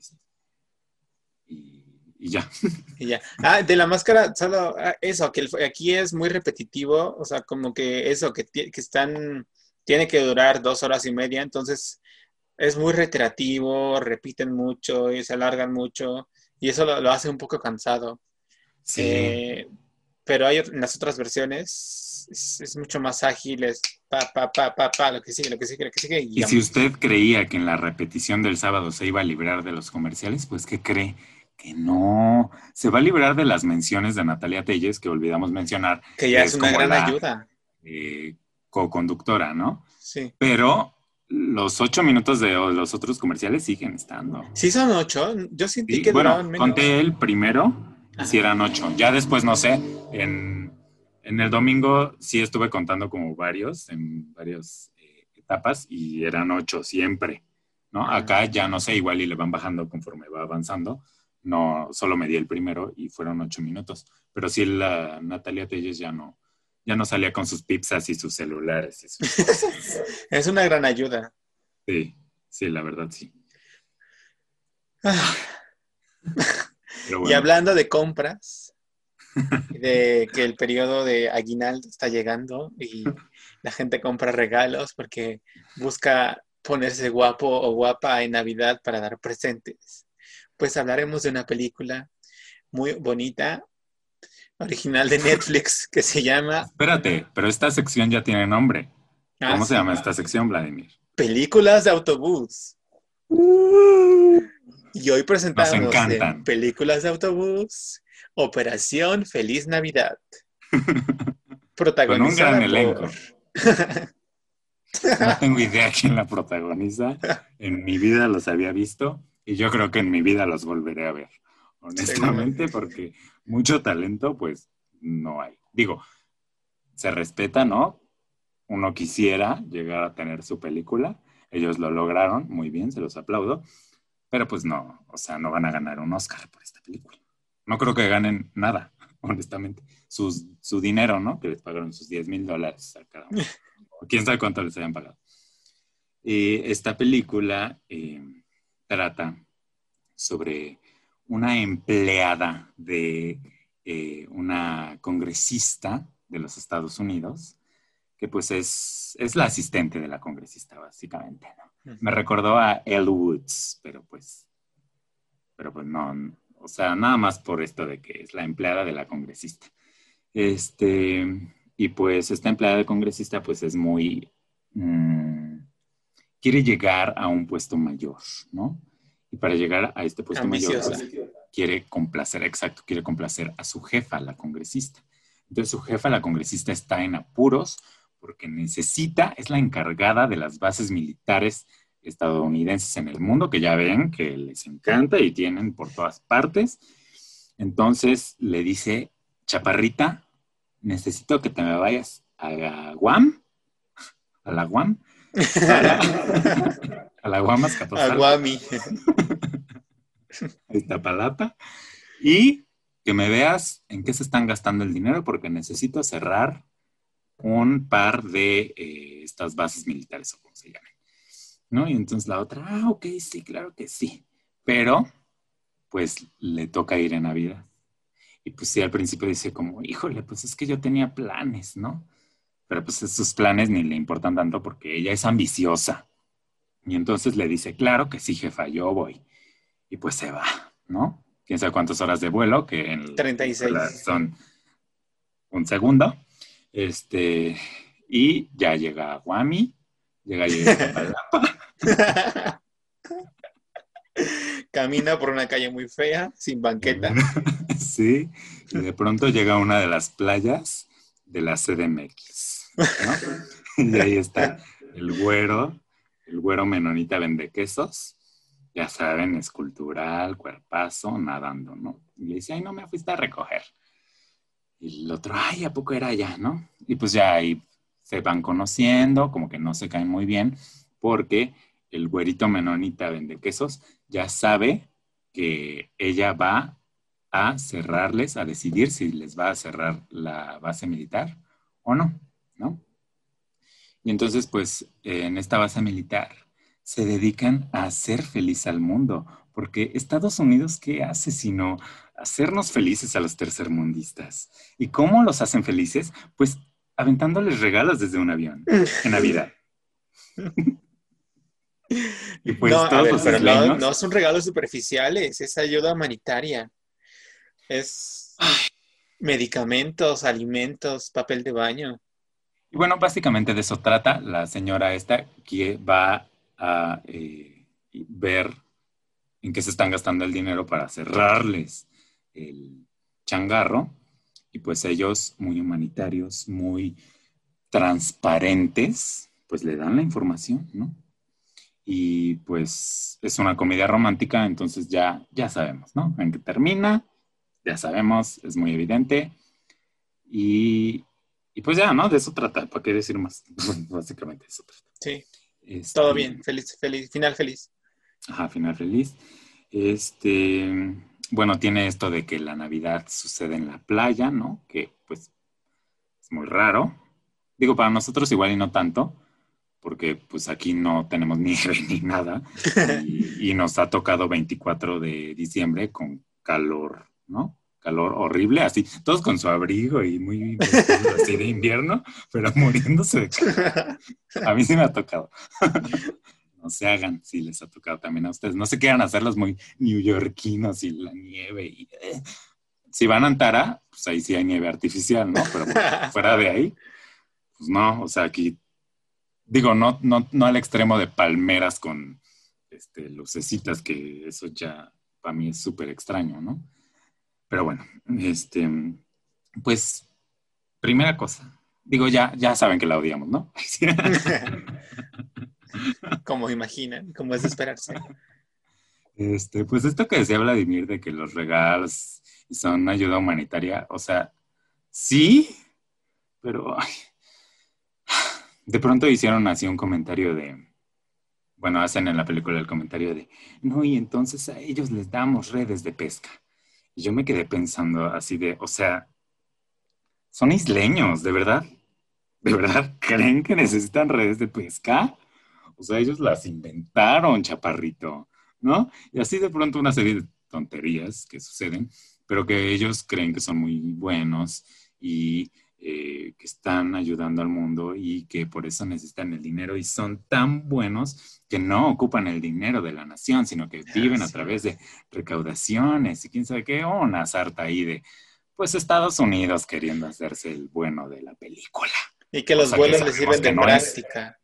E: Y, y ya.
D: y ya. Ah, de la máscara, solo ah, eso, que el- aquí es muy repetitivo, o sea, como que eso, que, que están, tiene que durar dos horas y media, entonces es muy reiterativo, repiten mucho y se alargan mucho, y eso lo, lo hace un poco cansado.
E: Sí.
D: Eh, pero hay en las otras versiones es, es mucho más ágil, es pa, pa, pa, pa, pa, lo que sigue, lo que sigue, lo que sigue.
E: y si usted creía que en la repetición del sábado se iba a librar de los comerciales, pues ¿qué cree? Que no. Se va a librar de las menciones de Natalia Telles, que olvidamos mencionar,
D: que ya
E: es
D: es una gran
E: la-
D: ayuda.
E: eh, co-conductora, ¿no?
D: Sí.
E: Pero los ocho minutos de los otros comerciales siguen estando.
D: Sí son ocho, yo sentí
E: Sí,
D: que
E: bueno,
D: duraban menos.
E: conté el primero, y si eran ocho. Ya después, no sé, en, en el domingo sí estuve contando como varios, en varias eh, etapas, y eran ocho siempre, ¿no?
D: Ah.
E: Acá ya no sé, igual y le van bajando conforme va avanzando. No, solo me di el primero y fueron ocho minutos. Pero sí, la Natalia Telles ya no, ya no salía con sus pizzas y sus celulares. y sus cosas.
D: Es una gran ayuda.
E: sí, sí, la verdad sí.
D: Ah,
E: Pero
D: Y
E: bueno,
D: hablando de compras, de que el periodo de aguinaldo está llegando y la gente compra regalos porque busca ponerse guapo o guapa en Navidad para dar presentes, pues hablaremos de una película muy bonita, original de Netflix, que se llama
E: espérate, pero esta sección ya tiene nombre.
D: ah,
E: ¿Cómo se llama esta sección, Vladimir?
D: Películas de autobús. Y hoy presentamos
E: Nos encantan.
D: en Películas de autobús, Operación Feliz Navidad. Protagonizada
E: Con un gran
D: por-
E: No tengo idea quién la protagoniza. En mi vida los había visto y yo creo que en mi vida los volveré a ver. Honestamente, porque mucho talento, pues no hay. Digo, se respeta, ¿no? Uno quisiera llegar a tener su película. Ellos lo lograron, muy bien, se los aplaudo. Pero pues no, o sea, no van a ganar un Oscar por esta película. No creo que ganen nada, honestamente. Sus, su dinero, ¿no? Que les pagaron sus 10 mil dólares a cada uno. Quién sabe cuánto les hayan pagado. Y esta película eh, trata sobre una empleada de eh, una congresista de los Estados Unidos, que pues es, es la asistente de la congresista, básicamente, ¿no? Me recordó a Elle Woods, pero pues, pero pues no, o sea, nada más por esto de que es la empleada de la congresista. Este, y pues esta empleada de congresista pues es muy mm, quiere llegar a un puesto mayor, ¿no? Y para llegar a este puesto
D: Ambiciosa.
E: mayor, quiere complacer, exacto, quiere complacer a su jefa, la congresista. Entonces su jefa, la congresista, está en apuros porque necesita, es la encargada de las bases militares estadounidenses en el mundo, que ya ven que les encanta y tienen por todas partes. Entonces le dice, Chaparrita, necesito que te me vayas a la Guam, a la Guam, a la, a la Guam Azcapotzalco.
D: Aguami.
E: a Iztapalapa, y que me veas en qué se están gastando el dinero, porque necesito cerrar un par de eh, estas bases militares o como se llamen. ¿No? Y entonces la otra, ah, ok, sí, claro que sí. Pero, pues le toca ir en Navidad. Y pues sí, al principio dice como, híjole, pues es que yo tenía planes, ¿no? Pero pues esos planes ni le importan tanto porque ella es ambiciosa. Y entonces le dice, claro que sí, jefa, yo voy. Y pues se va, ¿no? Quién sabe cuántas horas de vuelo, que en
D: 36.
E: la- son un segundo. Este, y ya llega a Guami, llega a.
D: Camina por una calle muy fea, sin banqueta.
E: Sí, y de pronto llega a una de las playas de la CDMX, Y ahí está el güero, el güero menonita vende quesos, ya saben, escultural, cuerpazo, nadando, ¿no? Y le dice, ay, no me fuiste a recoger. Y el otro, ay, ¿a poco era allá, no? Y pues ya ahí se van conociendo, como que no se caen muy bien, porque el güerito menonita vende quesos ya sabe que ella va a cerrarles, a decidir si les va a cerrar la base militar o no, ¿no? Y entonces, pues, en esta base militar se dedican a hacer feliz al mundo, porque Estados Unidos, ¿qué hace sino hacernos felices a los tercermundistas? ¿Y cómo los hacen felices? Pues aventándoles regalos desde un avión en Navidad. y pues
D: no,
E: todos
D: ver,
E: los
D: pero no,
E: isleños-
D: no son regalos superficiales, es ayuda humanitaria. Es medicamentos, alimentos, papel de baño.
E: Y bueno, básicamente de eso trata la señora esta que va a eh, ver en qué se están gastando el dinero para cerrarles el changarro. Y pues ellos, muy humanitarios, muy transparentes, pues le dan la información, ¿no? Y pues es una comedia romántica, entonces ya, ya sabemos, ¿no? En qué termina, ya sabemos, es muy evidente. Y, y pues ya, ¿no? De eso trata, ¿para qué decir más? Básicamente eso trata.
D: Sí,
E: Este,
D: todo bien, feliz, feliz, final feliz.
E: Ajá, final feliz. Este, bueno, tiene esto de que la Navidad sucede en la playa, ¿no? Que pues es muy raro. Digo, para nosotros igual y no tanto, porque pues aquí no tenemos nieve ni nada. Y, y nos ha tocado 24 de diciembre con calor, ¿no? Calor horrible, así, todos con su abrigo y muy así de invierno, pero muriéndose de calor. A mí sí me ha tocado. No se hagan si les ha tocado también a ustedes. No se quieran hacer los muy neoyorquinos y la nieve. Y, eh. Si van a Antara, pues ahí sí hay nieve artificial, ¿no? Pero fuera de ahí, pues no. O sea, aquí, digo, no, no, no al extremo de palmeras con este, lucecitas, que eso ya para mí es súper extraño, ¿no? Pero bueno, este, pues, primera cosa. Digo, ya, ya saben que la odiamos, ¿no?
D: Como imaginan, como es de esperarse.
E: Este, pues esto que decía Vladimir de que los regalos son ayuda humanitaria, o sea, sí, pero ay, de pronto hicieron así un comentario de, bueno, hacen en la película el comentario de, no, y entonces a ellos les damos redes de pesca. Yo me quedé pensando así de, o sea, son isleños, ¿de verdad? ¿De verdad creen que necesitan redes de pesca? O sea, ellos las inventaron, chaparrito. ¿no? Y así de pronto una serie de tonterías que suceden, pero que ellos creen que son muy buenos y eh, que están ayudando al mundo y que por eso necesitan el dinero y son tan buenos que no ocupan el dinero de la nación, sino que viven a través de recaudaciones y quién sabe qué, o una sarta ahí de, pues Estados Unidos queriendo hacerse el bueno de la película.
D: Y que los vuelos les sirven de
E: no es.
D: práctica.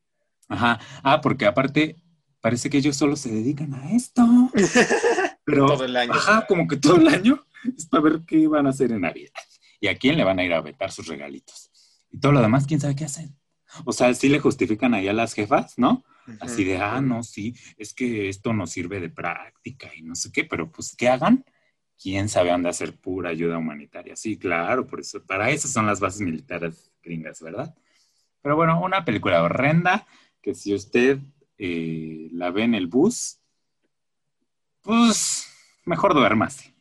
E: Ajá. Ah, porque aparte parece que ellos solo se dedican a esto. Pero,
D: Todo el año.
E: Ajá, como que todo el año es para ver qué van a hacer en Navidad. Y a quién le van a ir a vetar sus regalitos. Y todo lo demás, quién sabe qué hacen. O sea, sí le justifican ahí a las jefas, ¿no? Así de, ah, no, sí, es que esto nos sirve de práctica y no sé qué, pero pues, ¿qué hagan? ¿Quién sabe dónde hacer pura ayuda humanitaria? Sí, claro, por eso, para eso son las bases militares gringas, ¿verdad? Pero bueno, una película horrenda que si usted eh, la ve en el bus, pues mejor duérmase,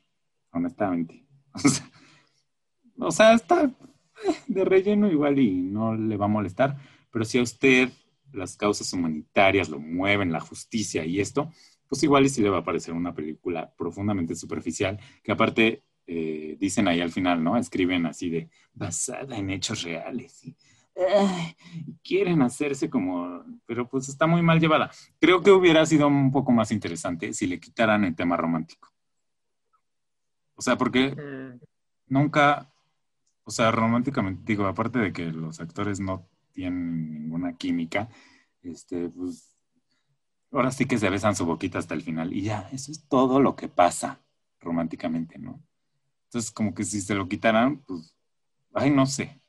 E: honestamente. O sea, o sea, está eh, de relleno igual y no le va a molestar, pero si a usted las causas humanitarias lo mueven, la justicia y esto, pues igual y sí le va a parecer una película profundamente superficial, que aparte eh, dicen ahí al final, ¿no? Escriben así de basada en hechos reales y quieren hacerse como, pero pues está muy mal llevada. Creo que hubiera sido un poco más interesante si le quitaran el tema romántico. O sea, porque
D: Mm,
E: nunca, o sea, románticamente, digo, aparte de que los actores no tienen ninguna química, este, pues, ahora sí que se besan su boquita hasta el final y ya, eso es todo lo que pasa románticamente, ¿no? Entonces, como que si se lo quitaran, pues, ay, no sé,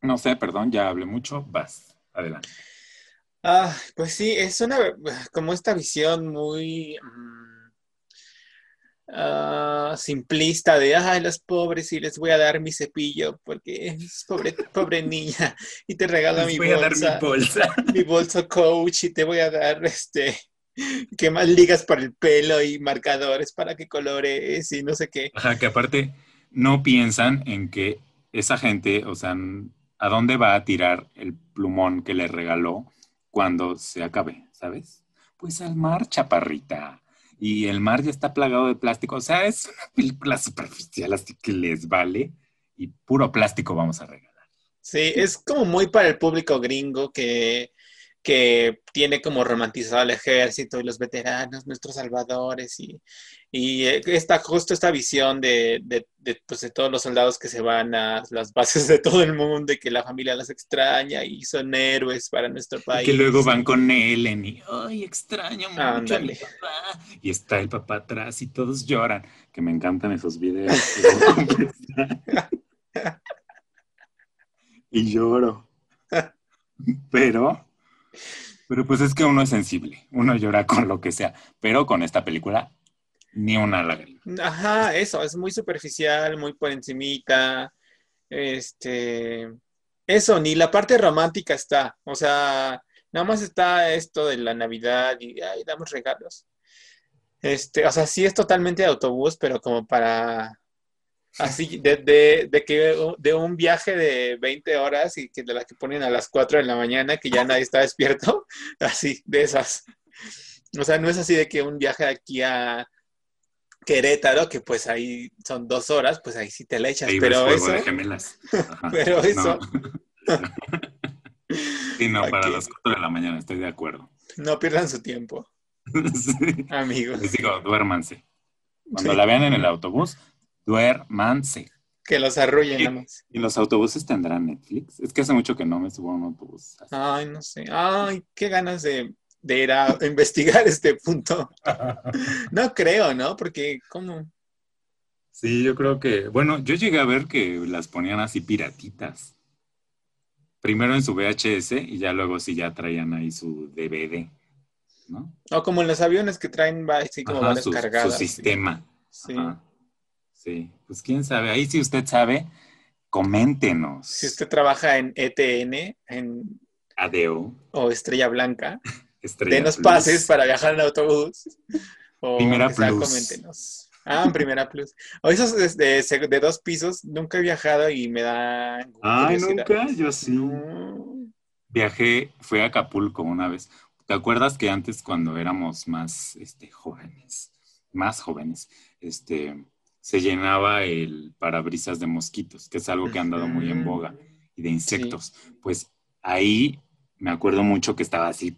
E: no sé, perdón, ya hablé mucho, vas, adelante.
D: Ah, pues sí, es una como esta visión muy mm, ah, simplista de ay, los pobres y les voy a dar mi cepillo porque es pobre, pobre niña y te regalo mi
E: voy a dar mi
D: bolsa,
E: bolsa.
D: mi bolso coach y te voy a dar este que más ligas para el pelo y marcadores para que colores y no sé qué.
E: Ajá, que aparte no piensan en que esa gente, o sea, ¿a dónde va a tirar el plumón que le regaló cuando se acabe, ¿sabes? Pues al mar, chaparrita. Y el mar ya está plagado de plástico. O sea, es una película superficial, así que les vale. Y puro plástico vamos a regalar.
D: Sí, es como muy para el público gringo que, que tiene como romantizado al ejército y los veteranos, nuestros salvadores, y, y eh, esta, justo esta visión de, de, de, pues, de todos los soldados que se van a las bases de todo el mundo y que la familia las extraña y son héroes para nuestro
E: Y
D: país.
E: que luego van con Ellen y, ay, extraño mucho a mi papá. Y está el papá atrás y todos lloran. Que me encantan esos videos. y lloro. Pero, pero pues es que uno es sensible. Uno llora con lo que sea. Pero con esta película, ni una lágrima.
D: Ajá, eso, es muy superficial, muy por encimita. Este, eso, ni la parte romántica está. O sea, nada más está esto de la Navidad y ay, damos regalos. Este, o sea, sí es totalmente de autobús, pero como para así, de, de, que de un viaje de 20 horas y que de la que ponen a las 4 de la mañana, que ya nadie está despierto, así, de esas. O sea, no es así de que un viaje aquí a Querétaro, que pues ahí son dos horas, pues ahí sí te la echas,
E: Ahí
D: pero eso,
E: de gemelas.
D: Pero eso,
E: No. Sí, no, para las 4 de la mañana, estoy de acuerdo.
D: no pierdan su tiempo,
E: Sí.
D: amigos.
E: Les digo, duérmanse. Cuando
D: Sí.
E: la vean en el autobús, duérmanse.
D: Que los arrullen nada más.
E: ¿Y los autobuses tendrán Netflix? Es que hace mucho que no me subo a un autobús.
D: Ay, no sé. Ay, qué ganas de, de ir a investigar este punto. No creo, ¿no? Porque, ¿cómo?
E: Sí, yo creo que, bueno, yo llegué a ver que las ponían así piratitas. Primero en su VHS y ya luego sí ya traían ahí su DVD, ¿no?
D: O como en los aviones que traen va, así como
E: Ajá, su, su sistema.
D: Sí.
E: Ajá. Sí, pues quién sabe. Ahí si usted sabe, coméntenos.
D: Si usted trabaja en ETN en,
E: Adeo.
D: o Estrella Blanca,
E: Estrella
D: denos
E: Plus.
D: pases para viajar en autobús. O
E: Primera
D: sea,
E: Plus.
D: coméntenos. Ah, Primera Plus. O esos de, de- de dos pisos, nunca he viajado y me da
E: Ay,
D: curiosidad.
E: nunca, yo sí.
D: No.
E: Viajé, fui a Acapulco una vez. ¿Te acuerdas que antes cuando éramos más este, jóvenes, más jóvenes, este, se llenaba el parabrisas de mosquitos, que es algo que ha andado muy en boga, y de insectos? Pues ahí me acuerdo mucho que estaba así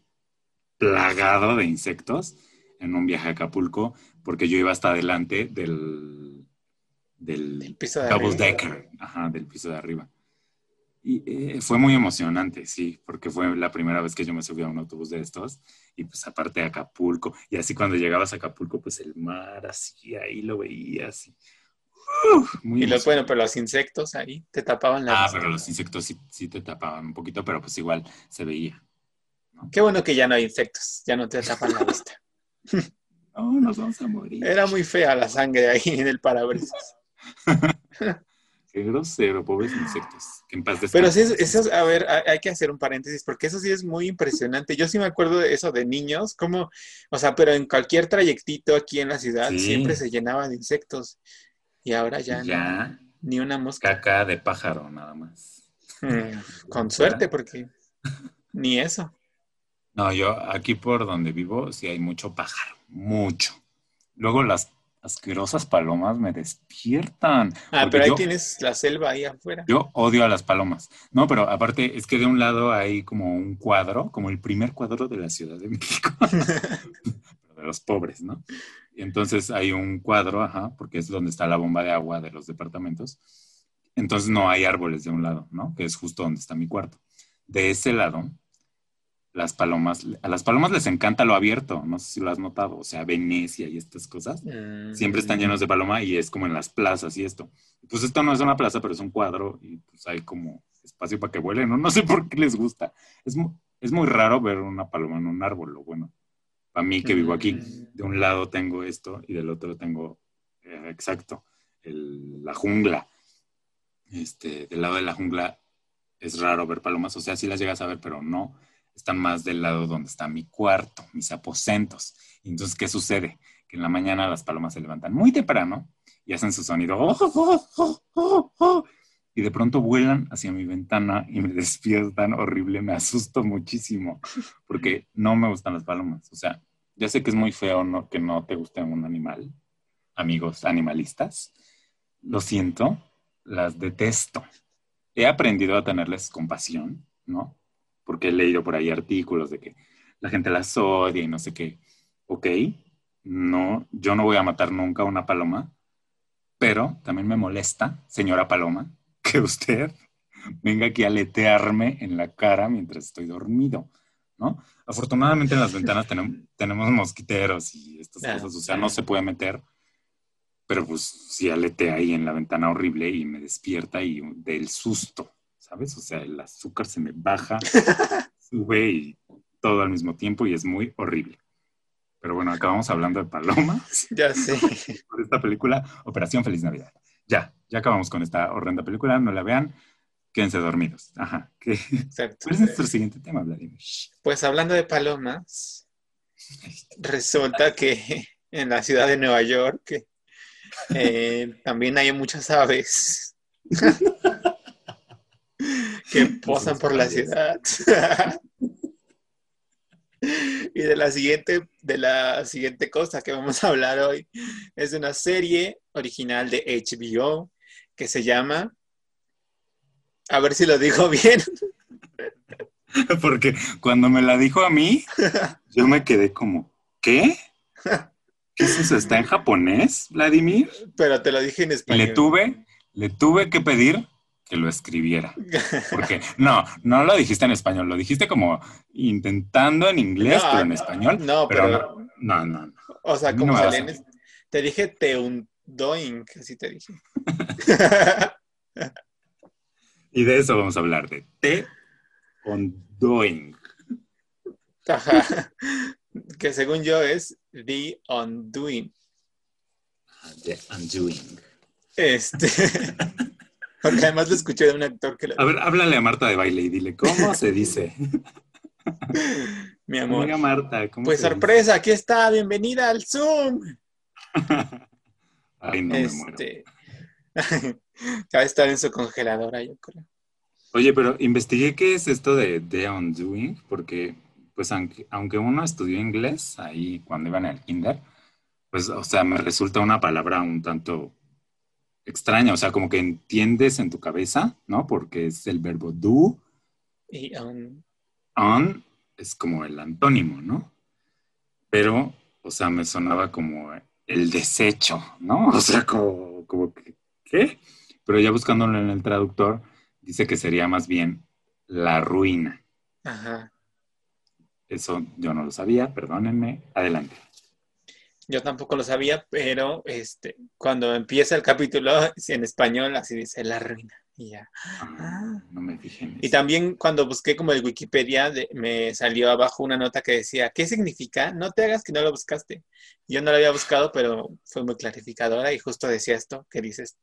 E: plagado de insectos en un viaje a Acapulco, porque yo iba hasta adelante del, del
D: El piso de
E: double
D: arriba.
E: decker, ajá, del piso de arriba. Y eh, fue muy emocionante, sí, porque fue la primera vez que yo me subí a un autobús de estos. Y pues aparte de Acapulco. Y así cuando llegabas a Acapulco, pues el mar así, ahí lo veías. Y,
D: muy y los, bueno, pero los insectos ahí te tapaban la
E: Ah, pero los insectos sí, sí, te tapaban un poquito, pero pues igual se veía.
D: Qué bueno que ya no hay insectos, ya no te tapan la vista.
E: no, nos vamos a morir.
D: Era muy fea la sangre ahí en el parabrisas.
E: Qué grosero, pobres insectos. Que en paz
D: Pero sí, eso, a ver, hay que hacer un paréntesis, porque eso sí es muy impresionante. Yo sí me acuerdo de eso de niños, como, o sea, pero en cualquier trayectito aquí en la ciudad siempre se llenaba de insectos. Y ahora ya,
E: ya
D: ni una mosca.
E: Caca de pájaro, nada más.
D: Mm, con suerte, porque ni eso.
E: No, yo aquí por donde vivo sí hay mucho pájaro, mucho. Luego las asquerosas palomas me despiertan.
D: Ah, pero ahí tienes la selva ahí afuera.
E: Yo odio a las palomas. No, pero aparte es que de un lado hay como un cuadro, como el primer cuadro de la Ciudad de México. de los pobres, ¿no? Y entonces hay un cuadro, ajá, porque es donde está la bomba de agua de los departamentos. Entonces no hay árboles de un lado, ¿no? Que es justo donde está mi cuarto. De ese lado las palomas, a las palomas les encanta lo abierto, no sé si lo has notado, o sea, Venecia y estas cosas, siempre están llenos de paloma y es como en las plazas y esto. Pues esto no es una plaza, pero es un cuadro y pues hay como espacio para que vuelen, ¿no? No sé por qué les gusta. Es, es muy raro ver una paloma en un árbol, lo bueno. Para mí que vivo aquí, mm. de un lado tengo esto y del otro tengo, eh, exacto, la jungla. Este, del lado de la jungla es raro ver palomas, o sea, sí las llegas a ver, pero no están más del lado donde está mi cuarto, mis aposentos. Entonces, ¿qué sucede? Que en la mañana las palomas se levantan muy temprano y hacen su sonido. Oh, oh, oh, y de pronto vuelan hacia mi ventana y me despiertan horrible. Me asusto muchísimo porque no me gustan las palomas. O sea, ya sé que es muy feo ¿no? que no te guste un animal, amigos animalistas. Lo siento, las detesto. He aprendido a tenerles compasión, ¿no? Porque he leído por ahí artículos de que la gente las odia y no sé qué. Ok, no, yo no voy a matar nunca a una paloma, pero también me molesta, señora paloma, que usted venga aquí a aletearme en la cara mientras estoy dormido, ¿no? Afortunadamente en las ventanas tenemos, mosquiteros y estas cosas, o sea, no se puede meter, pero pues si aletea ahí en la ventana horrible y me despierta y del susto, ¿sabes? O sea, el azúcar se me baja, sube y todo al mismo tiempo y es muy horrible. Pero bueno, acabamos hablando de palomas.
D: Ya sé.
E: Por esta película, Operación Feliz Navidad. Ya, ya acabamos con esta horrenda película, no la vean, quédense dormidos. Ajá. Exacto. ¿Cuál es nuestro siguiente tema, Vladimir?
D: Pues hablando de palomas, resulta que en la ciudad de Nueva York eh, también hay muchas aves. Que posan por la ciudad. y de la siguiente, de la siguiente cosa que vamos a hablar hoy es de una serie original de HBO que se llama, a ver si lo digo bien.
E: Porque cuando me la dijo a mí, yo me quedé como, ¿qué? ¿Qué es eso? ¿Está en japonés, Vladimir?
D: Pero te lo dije en español.
E: Le tuve, le tuve que pedir que lo escribiera. Porque no, no lo dijiste en español, lo dijiste como intentando en inglés, pero en español.
D: No,
E: pero, no, no, no,
D: O sea, como te dije teundoing, así te dije.
E: y de eso vamos a hablar, de te ondoing.
D: Que según yo es the undoing.
E: The undoing.
D: Este. Porque además lo escuché de un actor que...
E: A ver, háblale a Marta de baile y dile, ¿cómo se dice?
D: Mi amor.
E: Marta,
D: Pues sorpresa, aquí está, bienvenida al Zoom.
E: Ay, no me muero.
D: Este, va a estar en su congeladora, yo creo.
E: Oye, pero investigué qué es esto de The Undoing, porque, pues, aunque, aunque uno estudió inglés ahí cuando iban al kinder, pues, o sea, me resulta una palabra un tanto extraña, o sea, como que entiendes en tu cabeza, ¿no? Porque es el verbo do.
D: Y on.
E: On es como el antónimo, ¿no? Pero, o sea, me sonaba como el desecho, ¿no? O sea, como, como que, ¿qué? Pero ya buscándolo en el traductor, dice que sería más bien la ruina.
D: Ajá.
E: Eso yo no lo sabía, perdónenme. Adelante.
D: Yo tampoco lo sabía, pero este, cuando empieza el capítulo en español, así dice la ruina. Y ya.
E: Ah, no me fijé en
D: Y también cuando busqué como el Wikipedia, de- me salió abajo una nota que decía, ¿qué significa? No te hagas que no lo buscaste. Yo no lo había buscado, pero fue muy clarificadora y justo decía esto que dices,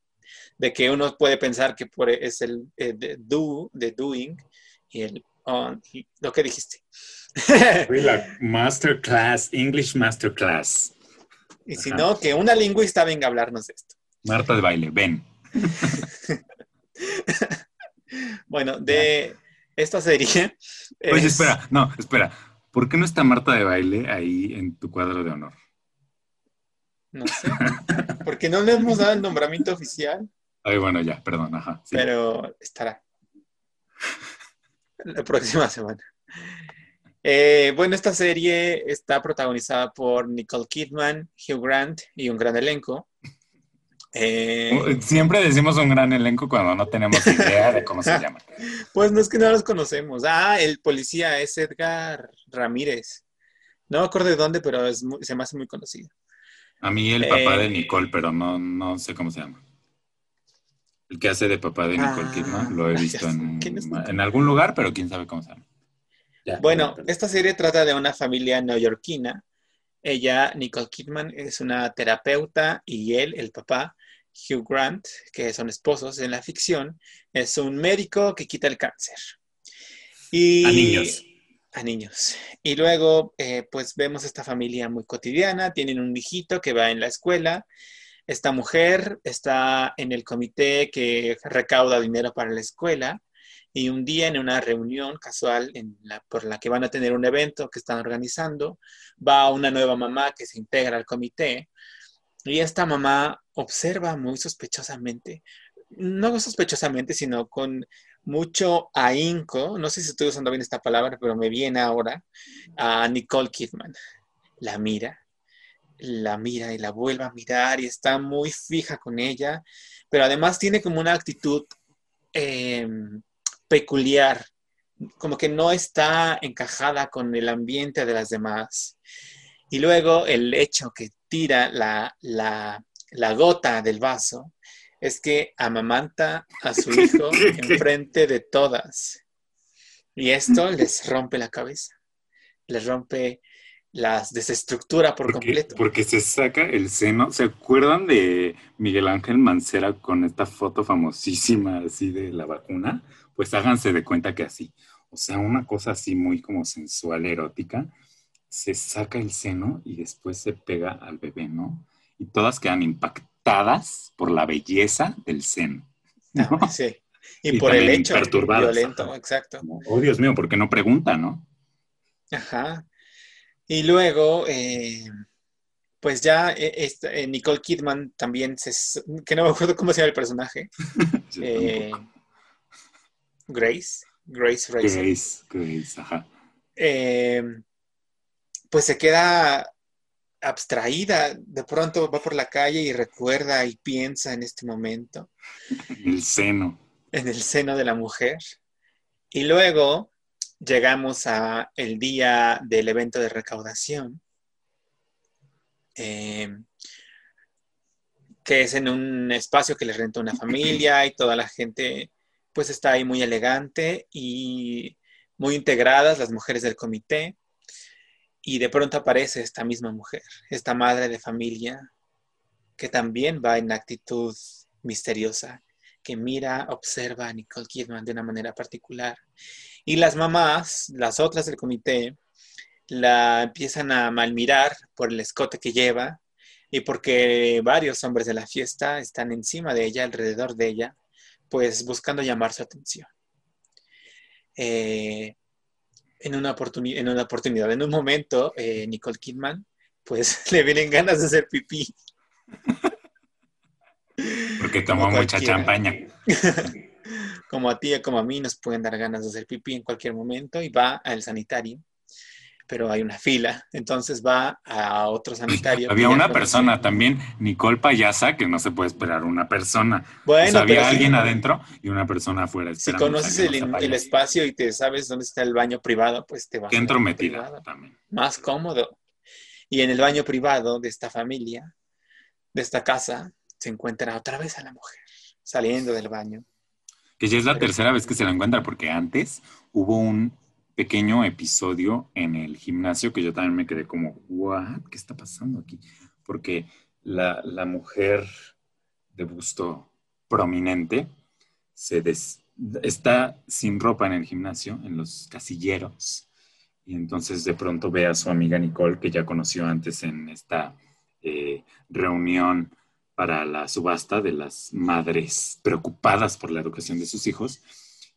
D: de que uno puede pensar que por, es el eh, de do, de doing, y el on, y lo que dijiste.
E: Fue la Masterclass, English Masterclass.
D: Y si
E: Ajá.
D: no, que una lingüista venga a hablarnos de esto.
E: Marta de baile, ven.
D: Bueno, de esta serie...
E: Oye,
D: es-
E: espera, no, espera. ¿Por qué no está Marta de baile ahí en tu cuadro de honor?
D: No sé, porque no le hemos dado el nombramiento oficial.
E: Ay, bueno, ya, perdón, ajá. sí.
D: pero estará la próxima semana. Eh, bueno, esta serie está protagonizada por Nicole Kidman, Hugh Grant y un gran elenco. Eh,
E: Siempre decimos un gran elenco cuando no tenemos idea de cómo se llama.
D: pues no es que no los conocemos. Ah, el policía es Edgar Ramírez. No me acuerdo de dónde, pero es muy- se me hace muy conocido.
E: A mí el papá
D: Eh.
E: de Nicole, pero no, no sé cómo se llama. El que hace de papá de Nicole
D: Ah,
E: Kidman, lo he visto en algún lugar, pero quién sabe cómo se llama. Ya,
D: Bueno,
E: perdón,
D: esta serie trata de una familia neoyorquina. Ella, Nicole Kidman, es una terapeuta y él, el papá, Hugh Grant, que son esposos en la ficción, es un médico que quita el cáncer. Y,
E: A niños.
D: A niños. Y luego, eh, pues vemos esta familia muy cotidiana. Tienen un hijito que va en la escuela. Esta mujer está en el comité que recauda dinero para la escuela. Y un día en una reunión casual en la, por la que van a tener un evento que están organizando, va una nueva mamá que se integra al comité. Y esta mamá observa muy sospechosamente, no sospechosamente, sino con mucho ahínco, no sé si estoy usando bien esta palabra, pero me viene ahora, a Nicole Kidman. La mira, la mira y la vuelve a mirar y está muy fija con ella, pero además tiene como una actitud eh, peculiar, como que no está encajada con el ambiente de las demás. Y luego el hecho que tira la, la, la gota del vaso es que amamanta a su hijo enfrente de todas. Y esto les rompe la cabeza, les rompe las desestructura por
E: Porque,
D: completo.
E: porque se saca el seno. ¿Se acuerdan de Miguel Ángel Mancera con esta foto famosísima así de la vacuna? Pues háganse de cuenta que así. O sea, una cosa así muy como sensual, erótica. Se saca el seno y después se pega al bebé, ¿no? Y todas quedan impactadas por la belleza del seno. ¿no?
D: Ah, sí. Y,
E: Y
D: por el hecho
E: perturbadas,
D: violento, exacto.
E: Como, oh, Dios mío, ¿por qué no pregunta, no?
D: Ajá. Y luego, eh, pues ya eh, esta- eh, Nicole Kidman también, se, que no me acuerdo cómo se llama el personaje, eh. Grace, Grace Racer.
E: Grace, Grace, ajá.
D: eh, pues se queda abstraída. De pronto va por la calle y recuerda y piensa en este momento,
E: El seno.
D: en el seno de la mujer. Y luego llegamos a el día del evento de recaudación, eh, que es en un espacio que les renta una familia y toda la gente pues está ahí muy elegante y muy integradas las mujeres del comité. Y de pronto aparece esta misma mujer, esta madre de familia, que también va en actitud misteriosa, que mira, observa a Nicole Kidman de una manera particular. Y las mamás, las otras del comité, la empiezan a malmirar por el escote que lleva y porque varios hombres de la fiesta están encima de ella, alrededor de ella, pues buscando llamar su atención. Eh, en, una en una oportunidad, en un momento, eh, Nicole Kidman, pues le vienen ganas de hacer pipí.
E: Porque tomó mucha champaña.
D: como a ti o como a mí nos pueden dar ganas de hacer pipí en cualquier momento y va al sanitario. Pero hay una fila. Entonces va a otro sanitario.
E: Había una persona también, Nicole Payasa, que no se puede esperar una persona.
D: Bueno,
E: O sea, había
D: si-
E: alguien adentro y una persona afuera.
D: Si conoces el, el espacio y te sabes dónde está el baño privado, pues te vas.
E: Qué entrometida también.
D: Más cómodo. Y en el baño privado de esta familia, de esta casa, se encuentra otra vez a la mujer saliendo del baño.
E: Que ya es la tercera vez que se la encuentra, porque antes hubo un pequeño episodio en el gimnasio que yo también me quedé como, ¿what? ¿Qué está pasando aquí? Porque la, la mujer de busto prominente se des- está sin ropa en el gimnasio, en los casilleros, y entonces de pronto ve a su amiga Nicole, que ya conoció antes en esta eh, reunión para la subasta de las madres preocupadas por la educación de sus hijos.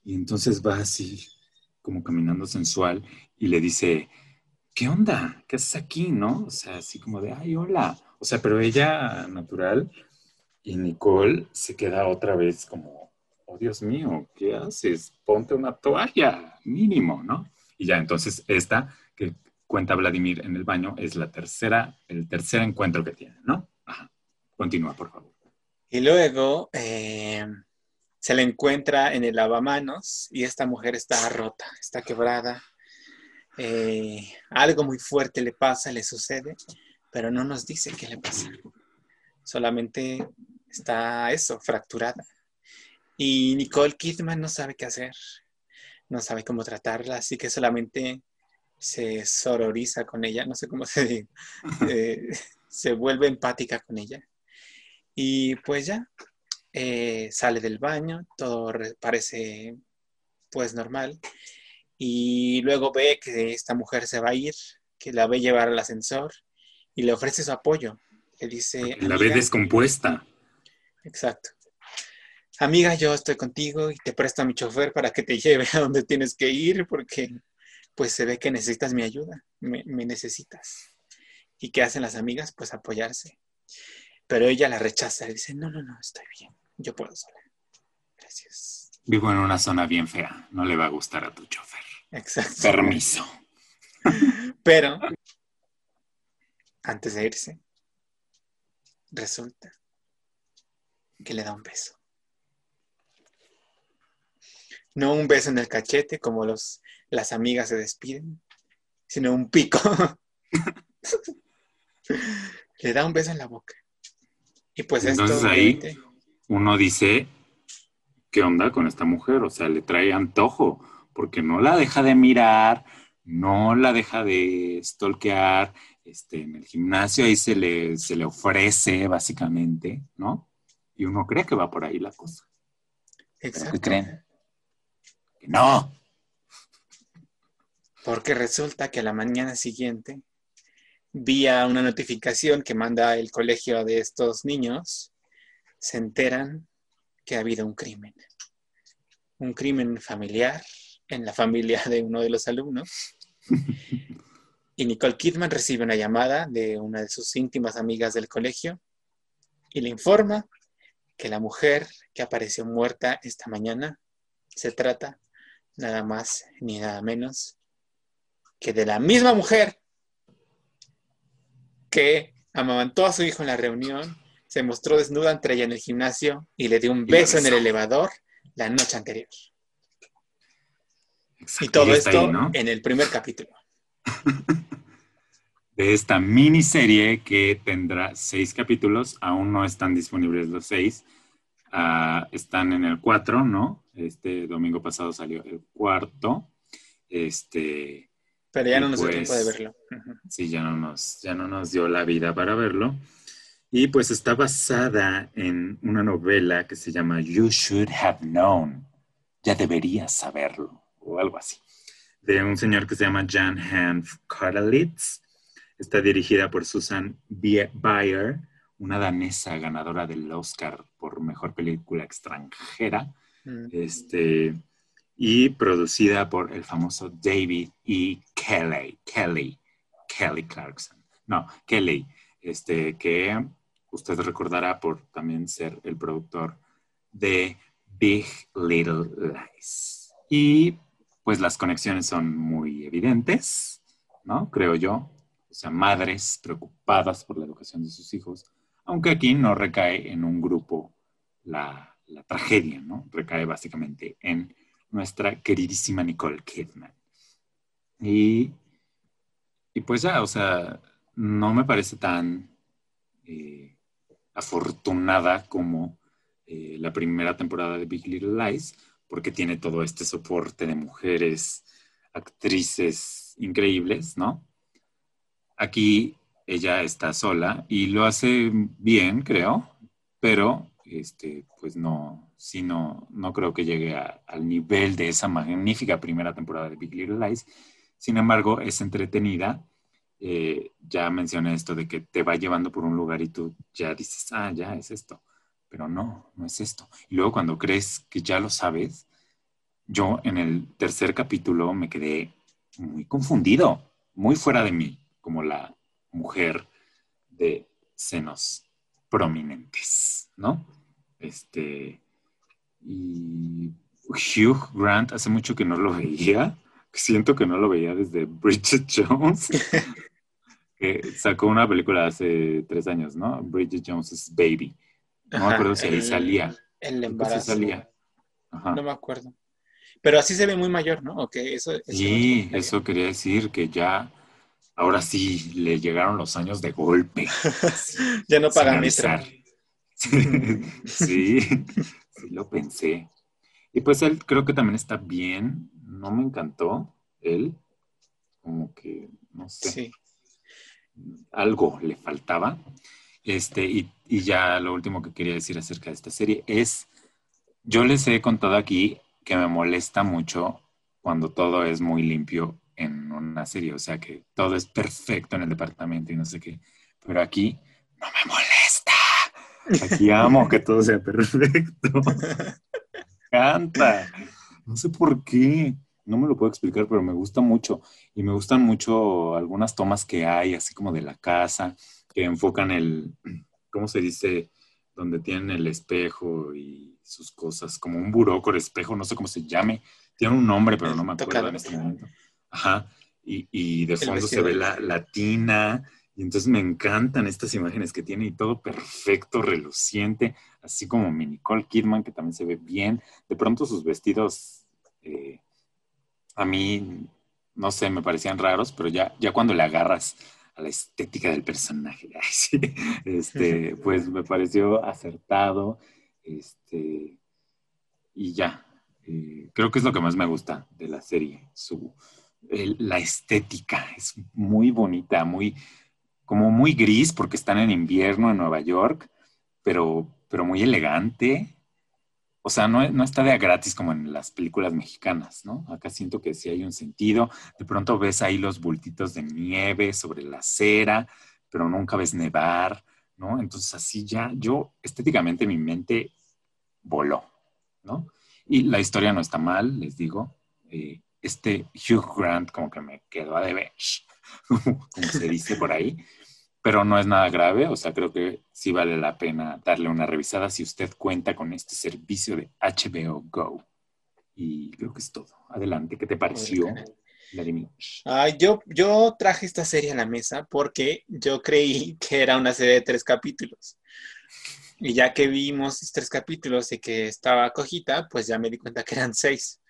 E: Y entonces va así, como caminando sensual, y le dice, ¿qué onda? ¿Qué haces aquí? ¿No? O sea, así como de, ay, hola. O sea, pero ella natural y Nicole se queda otra vez como, oh Dios mío, ¿qué haces? Ponte una toalla, mínimo, ¿no? Y ya entonces esta que cuenta Vladimir en el baño es la tercera, el tercer encuentro que tiene, ¿no? Ajá. Continúa, por favor.
D: Y luego eh, se le encuentra en el lavamanos y esta mujer está rota, está quebrada. Eh, algo muy fuerte le pasa, le sucede, pero no nos dice qué le pasa. Solamente está eso, fracturada. Y Nicole Kidman no sabe qué hacer, no sabe cómo tratarla, así que solamente se sororiza con ella, no sé cómo se dice, eh, se vuelve empática con ella. Y pues ya, eh, sale del baño, todo re- parece pues normal. Y luego ve que esta mujer se va a ir, que la ve llevar al ascensor y le ofrece su apoyo. Le dice,
E: La ve descompuesta.
D: exacto. Amiga, yo estoy contigo y te presto a mi chofer para que te lleve a donde tienes que ir porque pues se ve que necesitas mi ayuda, me, me necesitas. ¿Y qué hacen las amigas? Pues apoyarse. Pero ella la rechaza, le dice, no, no, no, estoy bien, yo puedo sola. Gracias.
E: Vivo en una zona bien fea. No le va a gustar a tu chofer.
D: Exacto.
E: Permiso.
D: Pero, antes de irse, resulta que le da un beso. No un beso en el cachete como los, las amigas se despiden, sino un pico. le da un beso en la boca. Y pues
E: Entonces
D: esto,
E: ahí- Uno dice, ¿qué onda con esta mujer? O sea, le trae antojo, porque no la deja de mirar, no la deja de stalkear. Este, en el gimnasio ahí se le, se le ofrece, básicamente, ¿no? Y uno cree que va por ahí la cosa.
D: exacto.
E: ¿Qué creen? Que no.
D: Porque resulta que a la mañana siguiente, vía una notificación que manda el colegio de estos niños, se enteran que ha habido un crimen. Un crimen familiar en la familia de uno de los alumnos. Y Nicole Kidman recibe una llamada de una de sus íntimas amigas del colegio y le informa que la mujer que apareció muerta esta mañana se trata nada más ni nada menos que de la misma mujer que amamantó a su hijo en la reunión, se mostró desnuda entre ella en el gimnasio y le dio un beso en el elevador la noche anterior.
E: Exacto,
D: Y todo esto
E: ahí, ¿no?
D: en el primer capítulo.
E: de esta miniserie que tendrá seis capítulos. Aún no están disponibles los seis. Ah, están en el cuatro, ¿no? Este domingo pasado salió el cuarto. Este,
D: Pero ya no nos dio
E: pues-
D: tiempo de verlo. Ujú.
E: sí, ya no, nos, ya no nos dio la vida para verlo. Y pues está basada en una novela que se llama You Should Have Known. Ya deberías saberlo, o algo así. De un señor que se llama Jan Hanf Karlitz. Está dirigida por Susan Bayer, una danesa ganadora del Oscar por mejor película extranjera.
D: Mm.
E: Este, y producida por el famoso David E. Kelly, Kelly, Kelly Clarkson. No, Kelly, este, que usted recordará por también ser el productor de Big Little Lies. Y pues las conexiones son muy evidentes, ¿no? Creo yo. O sea, madres preocupadas por la educación de sus hijos, aunque aquí no recae en un grupo la, la tragedia, ¿no? Recae básicamente en nuestra queridísima Nicole Kidman. Y, y pues ya, o sea, no me parece tan eh, afortunada como eh, la primera temporada de Big Little Lies, porque tiene todo este soporte de mujeres, actrices increíbles, ¿no? Aquí ella está sola y lo hace bien, creo, pero este, pues no, sí no, no creo que llegue al nivel de esa magnífica primera temporada de Big Little Lies. Sin embargo, es entretenida. Eh, ya mencioné esto de que te va llevando por un lugar y tú ya dices, ah, ya es esto. Pero no, no es esto. Y luego cuando crees que ya lo sabes, yo en el tercer capítulo me quedé muy confundido, muy fuera de mí, como la mujer de senos prominentes, ¿no? Este, y Hugh Grant, hace mucho que no lo veía siento que no lo veía desde Bridget Jones, que sacó una película hace tres años, ¿no? Bridget Jones's Baby. No me acuerdo si ahí salía.
D: El embarazo. salía. No me acuerdo. Pero así se ve muy mayor, ¿no? Okay, eso,
E: sí, eso quería decir que ya, ahora sí, le llegaron los años de golpe.
D: ya no pagan
E: sí, sí lo pensé. Y pues él creo que también está bien no me encantó él, como que, no sé, algo le faltaba. Este, y, y, ya lo último que quería decir acerca de esta serie es, yo les he contado aquí que me molesta mucho cuando todo es muy limpio en una serie, o sea que todo es perfecto en el departamento y no sé qué, pero aquí no me molesta. Aquí amo que todo sea perfecto. Canta. No sé por qué no me lo puedo explicar, pero me gusta mucho. Y me gustan mucho algunas tomas que hay, así como de la casa, que enfocan el, ¿cómo se dice? Donde tienen el espejo y sus cosas, como un burócor espejo, no sé cómo se llame. Tiene un nombre, pero no me acuerdo en este momento. Ajá. Y, y de fondo se ve la, la tina. Y entonces me encantan estas imágenes que tiene y todo perfecto, reluciente, así como mi Nicole Kidman, que también se ve bien. De pronto sus vestidos eh, a mí, no sé, me parecían raros, pero ya, ya cuando le agarras a la estética del personaje, este, pues me pareció acertado, este, y ya, eh, creo que es lo que más me gusta de la serie, su, la estética, es muy bonita, muy, como muy gris porque están en invierno en Nueva York, pero, pero muy elegante, o sea, no, está de a gratis como en las películas mexicanas, ¿no? Acá siento que sí hay un sentido. De pronto ves ahí los bultitos de nieve sobre la acera, pero nunca ves nevar, ¿no? Entonces así ya, yo estéticamente mi mente voló, ¿no? Y la historia no está mal, les digo. Eh, este Hugh Grant como que me quedó a deber, como se dice por ahí pero no es nada grave, o sea, creo que sí vale la pena darle una revisada si usted cuenta con este servicio de HBO Go. Y creo que es todo. Adelante, ¿qué te pareció?
D: Ah, yo, yo traje esta serie a la mesa porque yo creí que era una serie de tres capítulos. Y ya que vimos estos tres capítulos y que estaba cojita, pues ya me di cuenta que eran seis.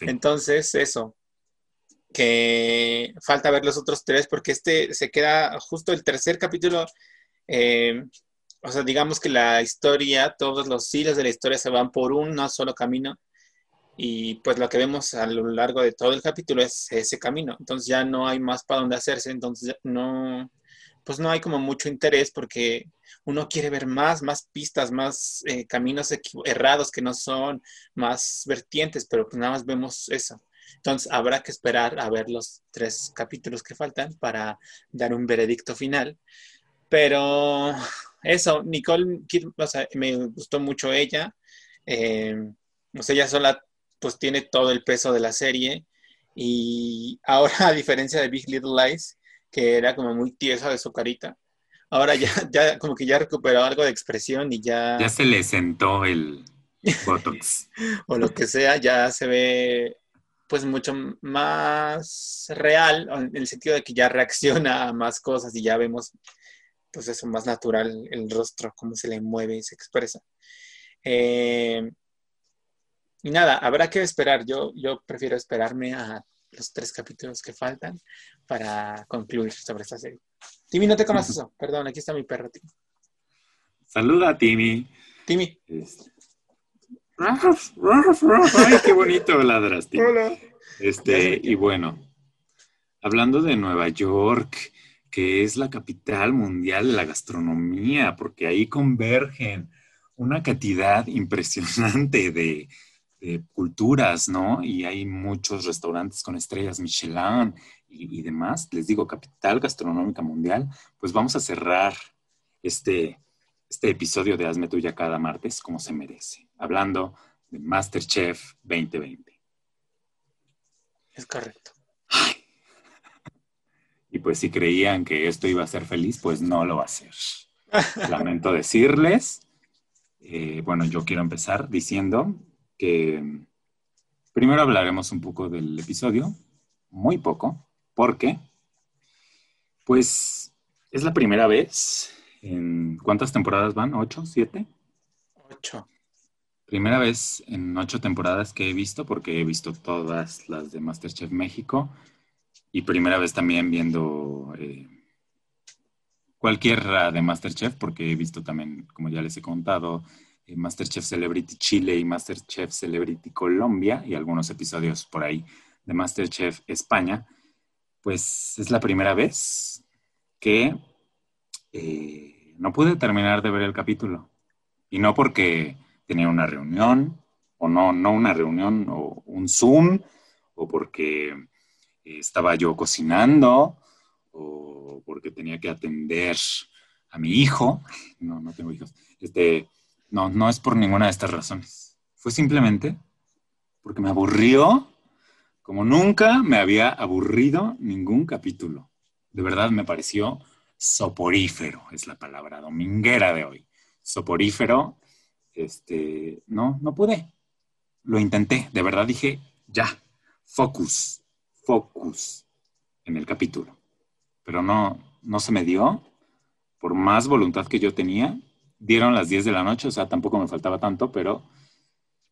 D: Entonces, eso, que falta ver los otros tres porque este se queda justo el tercer capítulo. Eh, o sea, digamos que la historia, todos los hilos de la historia se van por un solo camino y pues lo que vemos a lo largo de todo el capítulo es ese camino. Entonces ya no hay más para dónde hacerse, entonces no, pues no hay como mucho interés porque uno quiere ver más, más pistas, más eh, caminos errados que no son, más vertientes, pero pues nada más vemos eso. Entonces habrá que esperar a ver los tres capítulos que faltan para dar un veredicto final. Pero eso, Nicole me gustó mucho ella. Eh, o sea, ella sola pues tiene todo el peso de la serie. Y ahora, a diferencia de Big Little Lies, que era como muy tiesa de su carita, ahora ya, ya como que ya recuperó algo de expresión y ya...
E: Ya se le sentó el Botox.
D: o lo que sea, ya se ve pues mucho más real, en el sentido de que ya reacciona a más cosas y ya vemos, pues eso, más natural, el rostro, cómo se le mueve y se expresa. Eh, y nada, habrá que esperar. Yo, yo prefiero esperarme a los tres capítulos que faltan para concluir sobre esta serie. Timmy, no te conoces eso. Perdón, aquí está mi perro, Timmy.
E: Saluda, Timmy.
D: Timmy.
E: Este, Ay, qué bonito ladras, Timmy.
D: Hola.
E: Este, y bueno, hablando de Nueva York, que es la capital mundial de la gastronomía, porque ahí convergen una cantidad impresionante de, de culturas, ¿no? Y hay muchos restaurantes con estrellas Michelin y, y, demás. Les digo, capital gastronómica mundial. Pues vamos a cerrar este, este episodio de Hazme Tuya cada martes como se merece, hablando de Masterchef 2020.
D: Es correcto.
E: Ay. Y pues si creían que esto iba a ser feliz, pues no lo va a ser. Lamento decirles. Eh, bueno, yo quiero empezar diciendo que primero hablaremos un poco del episodio, muy poco, porque pues es la primera vez en ¿cuántas temporadas van? ¿Ocho? ¿Siete?
D: Ocho.
E: Primera vez en ocho temporadas que he visto, porque he visto todas las de Masterchef México, y primera vez también viendo eh, cualquiera de Masterchef, porque he visto también, como ya les he contado, eh, Masterchef Celebrity Chile y Masterchef Celebrity Colombia, y algunos episodios por ahí de Masterchef España, pues es la primera vez que eh, no pude terminar de ver el capítulo. Y no porque tenía una reunión, o no, no una reunión, o un Zoom, o porque estaba yo cocinando, o porque tenía que atender a mi hijo. No, no tengo hijos. Este, no, no es por ninguna de estas razones. Fue simplemente porque me aburrió como nunca me había aburrido ningún capítulo. De verdad me pareció soporífero, es la palabra dominguera de hoy. Soporífero, este, no, no pude. Lo intenté, de verdad dije, ya, focus, focus en el capítulo. Pero no, no se me dio, por más voluntad que yo tenía. Dieron las 10 de la noche, o sea, tampoco me faltaba tanto, pero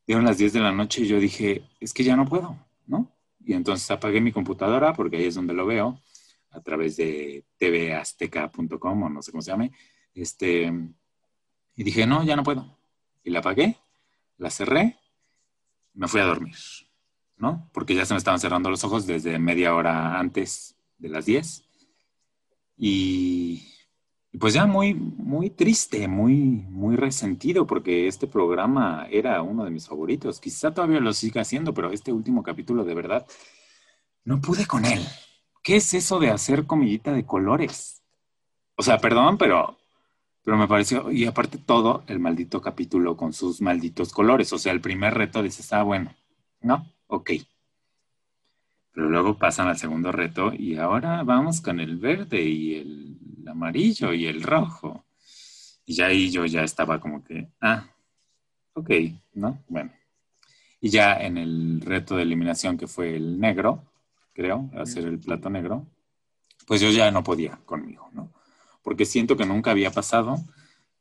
E: dieron las 10 de la noche y yo dije, es que ya no puedo, ¿no? Y entonces apagué mi computadora, porque ahí es donde lo veo, a través de tvazteca.com o no sé cómo se llame. Este, y dije, no, ya no puedo. Y la apagué, la cerré, me fui a dormir, ¿no? Porque ya se me estaban cerrando los ojos desde media hora antes de las 10. Y, y pues ya muy, muy triste, muy, muy resentido, porque este programa era uno de mis favoritos. Quizá todavía lo siga haciendo, pero este último capítulo de verdad no pude con él. ¿Qué es eso de hacer comidita de colores? O sea, perdón, pero, pero me pareció, y aparte todo el maldito capítulo con sus malditos colores. O sea, el primer reto dices, ah, bueno, ¿no? Ok. Pero luego pasan al segundo reto y ahora vamos con el verde y el amarillo y el rojo. Y ya ahí yo ya estaba como que, ah, ok, ¿no? Bueno. Y ya en el reto de eliminación que fue el negro, creo, hacer el plato negro, pues yo ya no podía conmigo, ¿no? Porque siento que nunca había pasado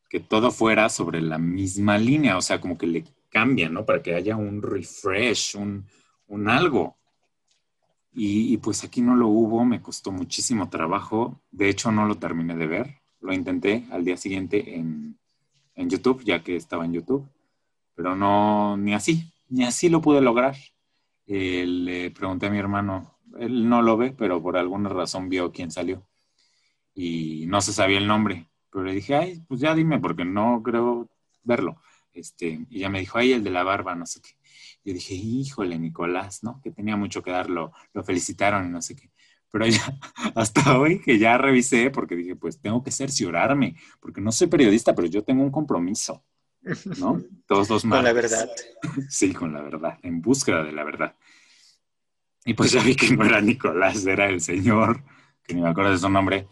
E: que todo fuera sobre la misma línea, o sea, como que le cambian, ¿no? Para que haya un refresh, un, un algo. Y, y, pues aquí no lo hubo, me costó muchísimo trabajo, de hecho no lo terminé de ver, lo intenté al día siguiente en, en YouTube, ya que estaba en YouTube, pero no, ni así, ni así lo pude lograr. Eh, le pregunté a mi hermano, él no lo ve, pero por alguna razón vio quién salió. Y no se sabía el nombre. Pero le dije, ay, pues ya dime, porque no creo verlo. Este, y ya me dijo, ay, el de la barba, no sé qué. Yo dije, híjole, Nicolás, ¿no? Que tenía mucho que dar, lo, lo felicitaron y no sé qué. Pero ya, hasta hoy que ya revisé, porque dije, pues tengo que cerciorarme, porque no soy periodista, pero yo tengo un compromiso, ¿no? Todos los
D: Con la verdad.
E: Sí, con la verdad, en búsqueda de la verdad. Y pues ya vi que no era Nicolás, era el señor, que ni me acuerdo de su nombre,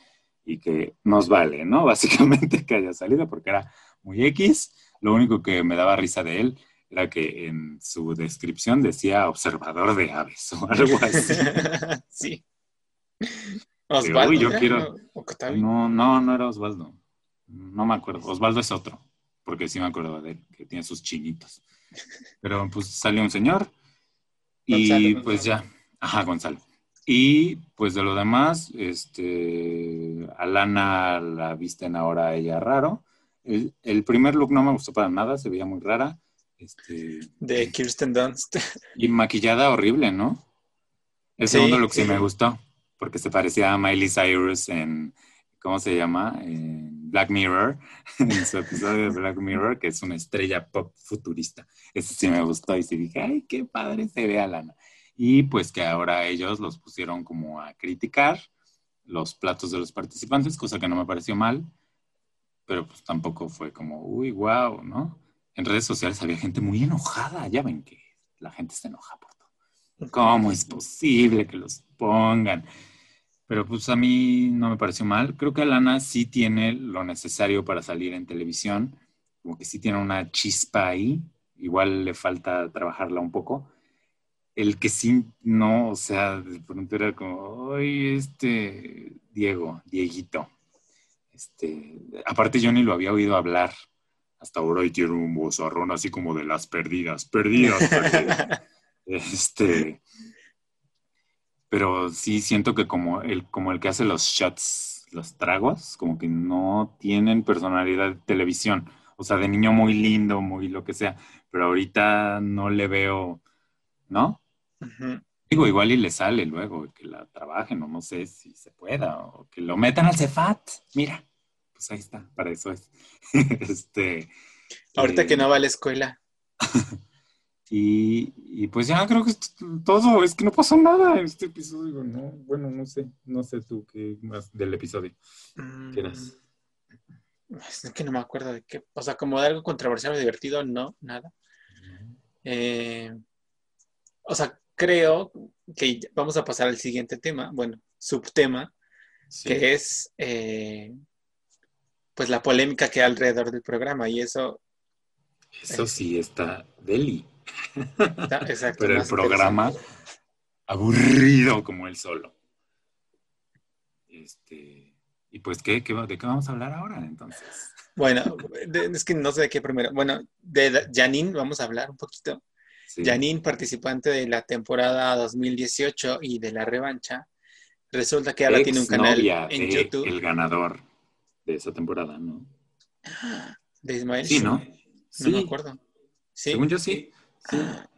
E: y que nos vale, ¿no? Básicamente que haya salido porque era muy X. Lo único que me daba risa de él era que en su descripción decía observador de aves o algo así.
D: sí. Osvaldo,
E: uy, yo quiero-. No, no, no era Osvaldo. No me acuerdo. Osvaldo es otro, porque sí me acuerdo de él, que tiene sus chinitos. Pero pues salió un señor y pues ya, ajá, Gonzalo. Y pues de lo demás, este, Alana la visten ahora ella raro. El, el primer look no me gustó para nada, se veía muy rara. Este,
D: De Kirsten Dunst.
E: y maquillada horrible, ¿no? El
D: Sí,
E: segundo look sí
D: sí.
E: me gustó, porque se parecía a Miley Cyrus en, ¿cómo se llama? En Black Mirror, en su episodio de Black Mirror, que es una estrella pop futurista. Ese sí me gustó y sí dije, ay, qué padre se ve Alana. Y pues que ahora ellos los pusieron como a criticar los platos de los participantes, cosa que no me pareció mal, pero pues tampoco fue como, uy, wow, ¿no? En redes sociales había gente muy enojada, ya ven que la gente se enoja por todo. ¿Cómo es posible que los pongan? Pero pues a mí no me pareció mal. Creo que Alana sí tiene lo necesario para salir en televisión, como que sí tiene una chispa ahí, igual le falta trabajarla un poco. El que sí no, o sea, de pronto era como, ay, este Diego, Dieguito. Este, aparte yo ni lo había oído hablar hasta ahora y tiene un vozarrón así como de las perdidas, perdidas, perdidas. Este, pero sí siento que como el, como el que hace los shots, los tragos, como que no tienen personalidad de televisión. O sea, de niño muy lindo, muy lo que sea, pero ahorita no le veo, ¿no? Digo, igual y le sale luego, que la trabajen, o no sé si se pueda, o que lo metan al Cefat. Mira, pues ahí está, para eso es. este,
D: Ahorita
E: eh,
D: que no va a la escuela.
E: Y, y pues ya creo que es todo, es que no pasó nada en este episodio, ¿no? Bueno, no sé, no sé tú qué más del episodio
D: Mm,
E: quieras.
D: Es que no me acuerdo de qué. O sea, como de algo controversial o divertido, no, nada. Eh, o sea, creo que vamos a pasar al siguiente tema, bueno, subtema,
E: Sí.
D: que es eh, pues la polémica que hay alrededor del programa y eso
E: Eso sí está deli,
D: está exacto.
E: pero el programa aburrido como él solo. Este, y pues, ¿qué, ¿de qué vamos a hablar ahora entonces?
D: Bueno, de- es que no sé de qué primero. Bueno, de Janine vamos a hablar un poquito.
E: Sí.
D: Janine, participante de la temporada 2018 y de la revancha, resulta que ahora tiene un canal en
E: de
D: YouTube
E: El ganador de esa temporada, ¿no?
D: de Ismael.
E: Sí, ¿no?
D: No me acuerdo. ¿Sí?
E: según yo sí. sí.
D: Ah,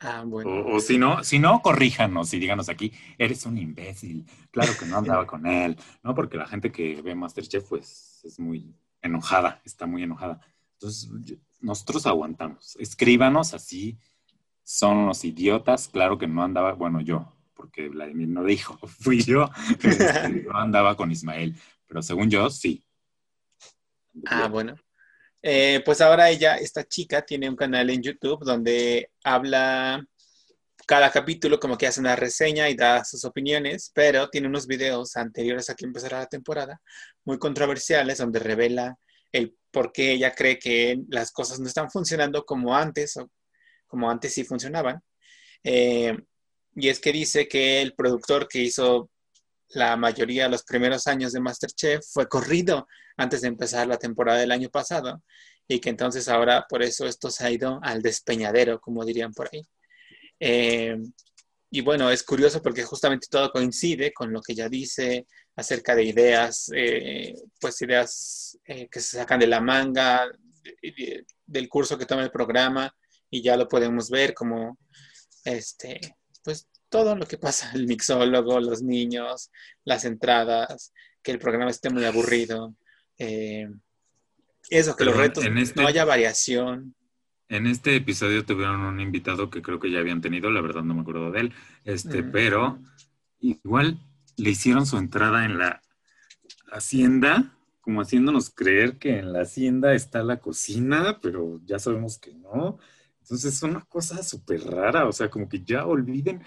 D: ah, bueno.
E: O, o si no, si no, corríjanos y díganos aquí, eres un imbécil. Claro que no andaba con él, ¿no? Porque la gente que ve Masterchef, pues, es muy enojada, está muy enojada. Entonces, yo- nosotros aguantamos. Escríbanos así, son los idiotas. Claro que no andaba, bueno, yo, porque Vladimir no dijo, fui yo. No andaba con Ismael, pero según yo, sí.
D: Ah, bueno. Eh, pues ahora ella, esta chica, tiene un canal en YouTube donde habla cada capítulo como que hace una reseña y da sus opiniones, pero tiene unos videos anteriores a que empezara la temporada muy controversiales donde revela el por qué ella cree que las cosas no están funcionando como antes o como antes sí funcionaban. Eh, y es que dice que el productor que hizo la mayoría de los primeros años de Masterchef fue corrido antes de empezar la temporada del año pasado y que entonces ahora por eso esto se ha ido al despeñadero, como dirían por ahí. Eh, y bueno, es curioso porque justamente todo coincide con lo que ella dice acerca de ideas, eh, pues ideas eh, que se sacan de la manga, de- de- del curso que toma el programa y ya lo podemos ver como, este, pues todo lo que pasa, el mixólogo, los niños, las entradas, que el programa esté muy aburrido. eh, eso, que los retos
E: en este-
D: no haya variación.
E: En este episodio tuvieron un invitado que creo que ya habían tenido, la verdad no me acuerdo de él, este,
D: Mm.
E: pero igual le hicieron su entrada en la hacienda, como haciéndonos creer que en la hacienda está la cocina, pero ya sabemos que no. Entonces es una cosa súper rara, o sea, como que ya olviden,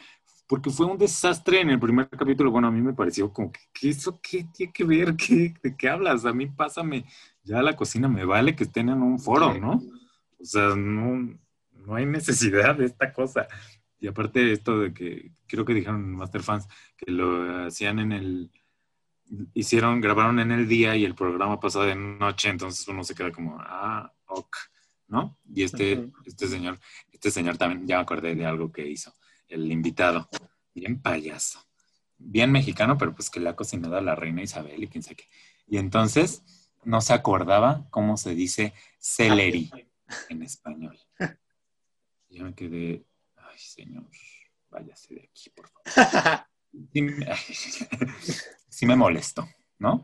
E: porque fue un desastre en el primer capítulo. Bueno, a mí me pareció como que, ¿qué eso qué tiene que ver? ¿Qué, ¿De qué hablas? A mí pásame ya la cocina, me vale que estén en un foro, ¿no? O O sea, no, no hay necesidad de esta cosa. Y aparte esto de que, creo que dijeron Master Fans, que lo hacían en el, hicieron, grabaron en el día y el programa pasó de noche, entonces uno se queda como, ah, ok, ¿no? Y este, este señor, este señor también, ya me acordé de algo que hizo, el invitado, bien payaso, bien mexicano, pero pues que le ha cocinado a la reina Isabel y quién sabe qué. Y entonces no se acordaba cómo se dice celery en español. Yo me quedé, ay señor, váyase de aquí, por favor. sí me molestó, ¿no?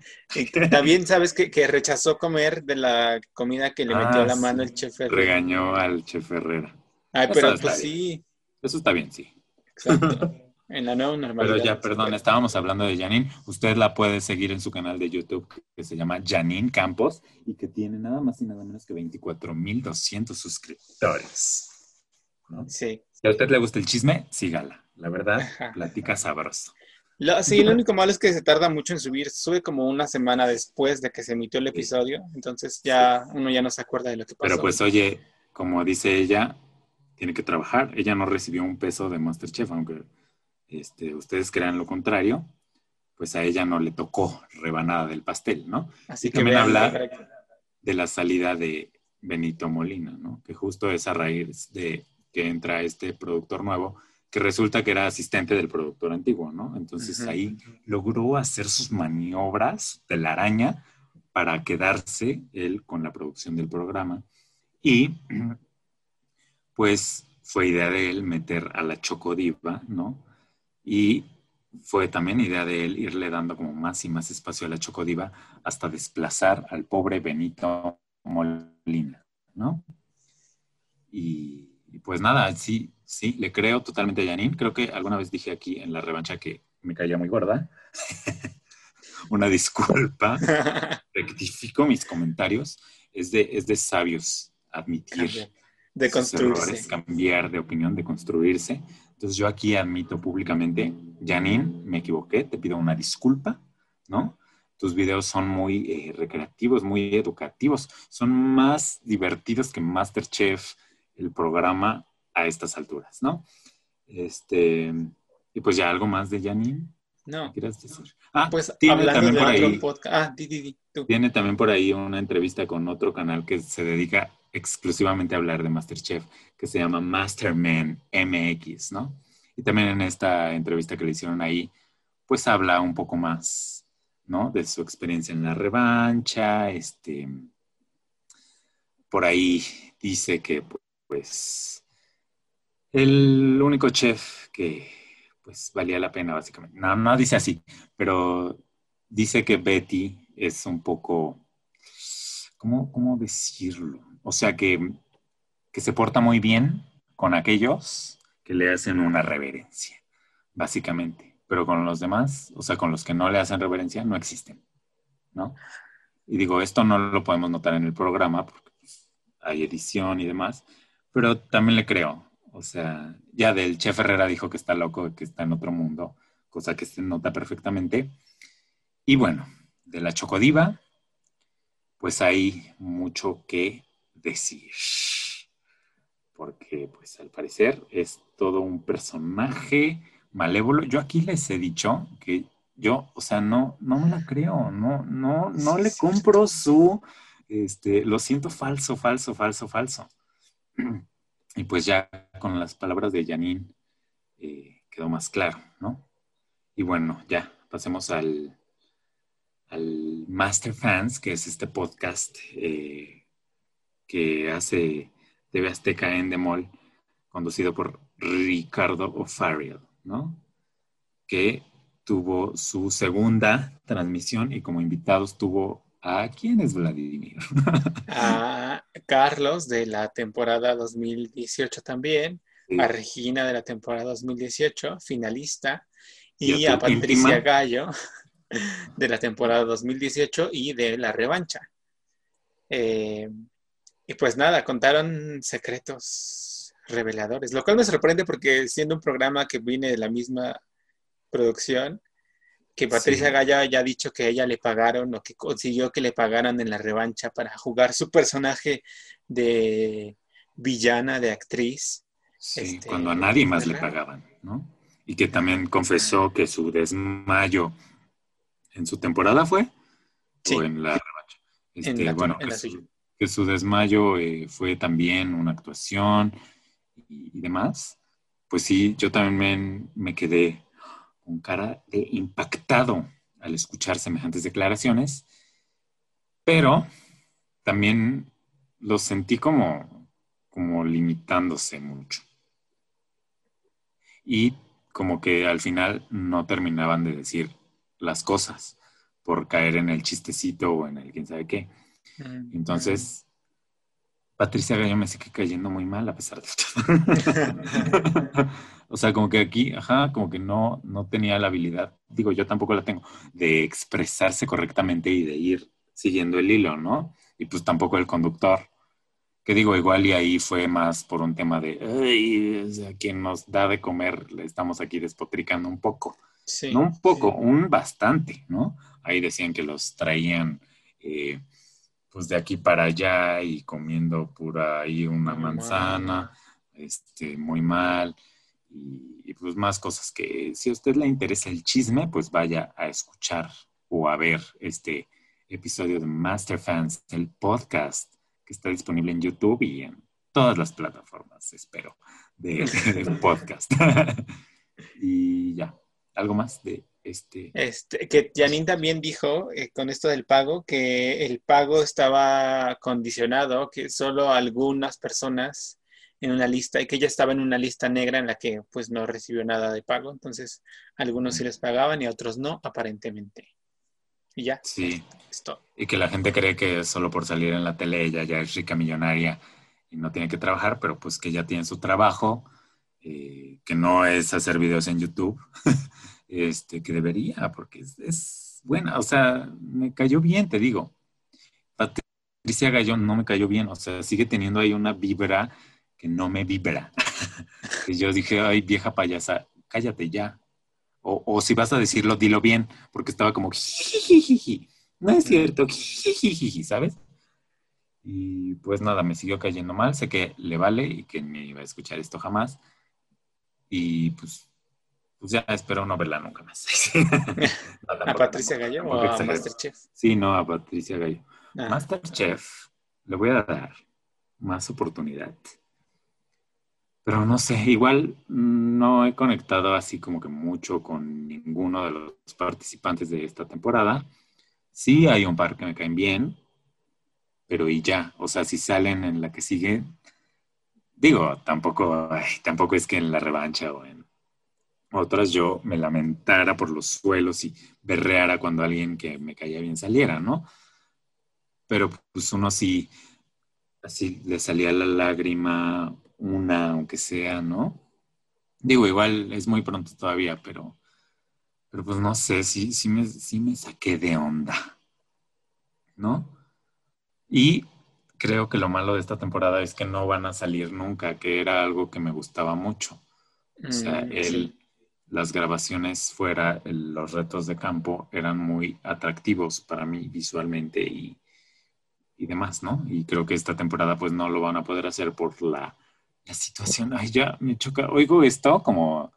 D: también sabes que, rechazó comer de la comida que le metió la ah, mano el chef
E: Herrera. Regañó al chef Herrera.
D: Ay, pero pues sí.
E: Eso está bien, sí.
D: Exacto. En la nueva normalidad.
E: Pero ya, perdón, estábamos hablando de Janine. Usted la puede seguir en su canal de YouTube que se llama Janine Campos y que tiene nada más y nada menos que 24.200 suscriptores.
D: Sí.
E: Si a usted le gusta el chisme, sígala. La verdad, platica sabroso
D: sí, lo único malo es que se tarda mucho en subir. Sube como una semana después de que se emitió el episodio. Entonces ya uno ya no se acuerda de lo que pasó.
E: Pero pues oye, como dice ella, tiene que trabajar. Ella no recibió un peso de Masterchef, aunque este, ustedes crean lo contrario, pues a ella no le tocó rebanada del pastel, ¿no?
D: Así
E: y
D: que
E: también habla de la salida de Benito Molina, ¿no? Que justo es a raíz de que entra este productor nuevo que resulta que era asistente del productor antiguo, ¿no? Entonces ahí logró hacer sus maniobras de la araña para quedarse él con la producción del programa. Y pues fue idea de él meter a la Chocodiva, ¿no? Y fue también idea de él irle dando como más y más espacio a la Chocodiva hasta desplazar al pobre Benito Molina, ¿no? Y, y pues nada, sí, Sí, le creo totalmente a Janine. Creo que alguna vez dije aquí en la revancha que me caía muy gorda. Una disculpa. Rectifico mis comentarios. Es de, es de sabios admitir
D: de construirse.
E: cambiar de opinión, de construirse. Entonces yo aquí admito públicamente, Janine, me equivoqué, te pido una disculpa, ¿no? Tus videos son muy eh, recreativos, muy educativos, son más divertidos que Masterchef, el programa a estas alturas, ¿no? Este, y pues ya algo más de Janine.
D: No.
E: ¿Quieres decir?
D: Ah, pues tiene también por ahí, Ah, di, di,
E: Tiene también por ahí una entrevista con otro canal que se dedica exclusivamente a hablar de Masterchef, que se llama Masterman MX, ¿no? Y también en esta entrevista que le hicieron ahí, pues habla un poco más, ¿no? De su experiencia en la revancha, este, por ahí dice que, pues, el único chef que pues valía la pena básicamente. No, no dice así, pero dice que Betty es un poco, ¿cómo, cómo decirlo? O sea que, que se porta muy bien con aquellos que le hacen una reverencia, básicamente. Pero con los demás, o sea, con los que no le hacen reverencia, no existen, ¿no? Y digo, esto no lo podemos notar en el programa porque hay edición y demás, pero también le creo. O sea, ya del chef Herrera dijo que está loco, que está en otro mundo, cosa que se nota perfectamente. Y bueno, de la Chocodiva, pues hay mucho que decir. Porque, pues al parecer, es todo un personaje malévolo. Yo aquí les he dicho que yo, o sea, no, no me la creo, no, no, no le compro su, este, lo siento falso, falso, falso, falso. Y pues ya con las palabras de Janine eh, quedó más claro, ¿no? Y bueno, ya pasemos al, al Master Fans, que es este podcast eh, que hace TV Azteca en Demol, conducido por Ricardo O'Farrill, ¿no? Que tuvo su segunda transmisión y como invitados tuvo ¿A quién es Vladimir?
D: a Carlos de la temporada 2018 también, a Regina de la temporada 2018, finalista, y, a, Patricia Gallo de la temporada 2018 y de la revancha. Eh, y pues nada, contaron secretos reveladores, lo cual me sorprende porque siendo un programa que viene de la misma producción, que Patricia Gaya ya ha dicho que ella le pagaron o que consiguió que le pagaran en la revancha para jugar su personaje de villana de actriz.
E: Sí,
D: Este,
E: cuando a nadie más le pagaban, ¿no? Y que también confesó que su desmayo en su temporada fue,
D: Sí.
E: o en la revancha.
D: En
E: Este,
D: la-
E: bueno,
D: en
E: que
D: la
E: su, que su desmayo eh, fue también una actuación y, y demás. Pues sí, yo también me, me quedé con cara de impactado al escuchar semejantes declaraciones, pero también lo sentí como, como limitándose mucho. Y como que al final no terminaban de decir las cosas por caer en el chistecito o en el quién sabe qué.
D: Mm,
E: Entonces, Patricia Gallo me sigue cayendo muy mal a pesar de esto. o sea, como que aquí, ajá, como que no, no tenía la habilidad, digo, yo tampoco la tengo, de expresarse correctamente y de ir siguiendo el hilo, ¿no? Y pues tampoco el conductor. Que digo, igual y ahí fue más por un tema de, ay, o sea, quien nos da de comer, le estamos aquí despotricando un poco.
D: sí,
E: No un poco, un bastante, ¿no? Ahí decían que los traían eh, pues de aquí para allá y comiendo pura ahí una
D: Muy
E: manzana, este, muy mal, y, y, pues más cosas que si a usted le interesa el chisme, pues vaya a escuchar o a ver este episodio de Master Fans, el podcast que está disponible en YouTube y en todas las plataformas, espero, de, de podcast. y ya, algo más de este.
D: Este, que Janine también dijo eh, con esto del pago que el pago estaba condicionado, que solo algunas personas en una lista y que ella estaba en una lista negra en la que pues no recibió nada de pago, entonces a algunos sí les pagaban y a otros no, aparentemente. Y ya,
E: Sí,
D: esto.
E: y que la gente cree que solo por salir en la tele ella ya es rica millonaria y no tiene que trabajar, pero pues que ya tiene su trabajo, eh, que no es hacer videos en YouTube, este, que debería, porque es, es buena, o sea, me cayó bien, te digo. Patricia Gallón no me cayó bien, o sea, sigue teniendo ahí una vibra que no me vibra. que yo dije, ay, vieja payasa, cállate ya. O, si vas a decirlo, dilo bien, porque estaba como, jijijiji. no es cierto, jijijiji, ¿sabes? Y pues nada, me siguió cayendo mal, sé que le vale y que ni iba a escuchar esto jamás. Y pues, pues ya espero no verla nunca más. No,
D: ¿A Patricia Gallo o a. Masterchef?
E: Sí, no, a Patricia Gallo.
D: Ah,
E: Masterchef, le voy a dar más oportunidad. Pero no sé, igual no he conectado así como que mucho con ninguno de los participantes de esta temporada. Sí hay un par que me caen bien, pero y ya, o sea, si salen en la que sigue, digo, tampoco, ay, tampoco es que en la revancha o en otras yo me lamentara por los suelos y berreara cuando alguien que me caía bien saliera, ¿no? Pero pues uno sí, así le salía la lágrima, una, aunque sea, ¿no? Digo, igual es muy pronto todavía, pero, pero pues no sé, sí, sí, me, sí me saqué de onda, ¿no? Y creo que lo malo de esta temporada es que no van a salir nunca, que era algo que me gustaba mucho. O sea,
D: mm,
E: el,
D: sí.
E: Las grabaciones fuera, el- los retos de campo eran muy atractivos para mí visualmente y, y demás, ¿no? Y creo que esta temporada pues no lo van a poder hacer por la, la situación. Ay, ya me choca. Oigo esto como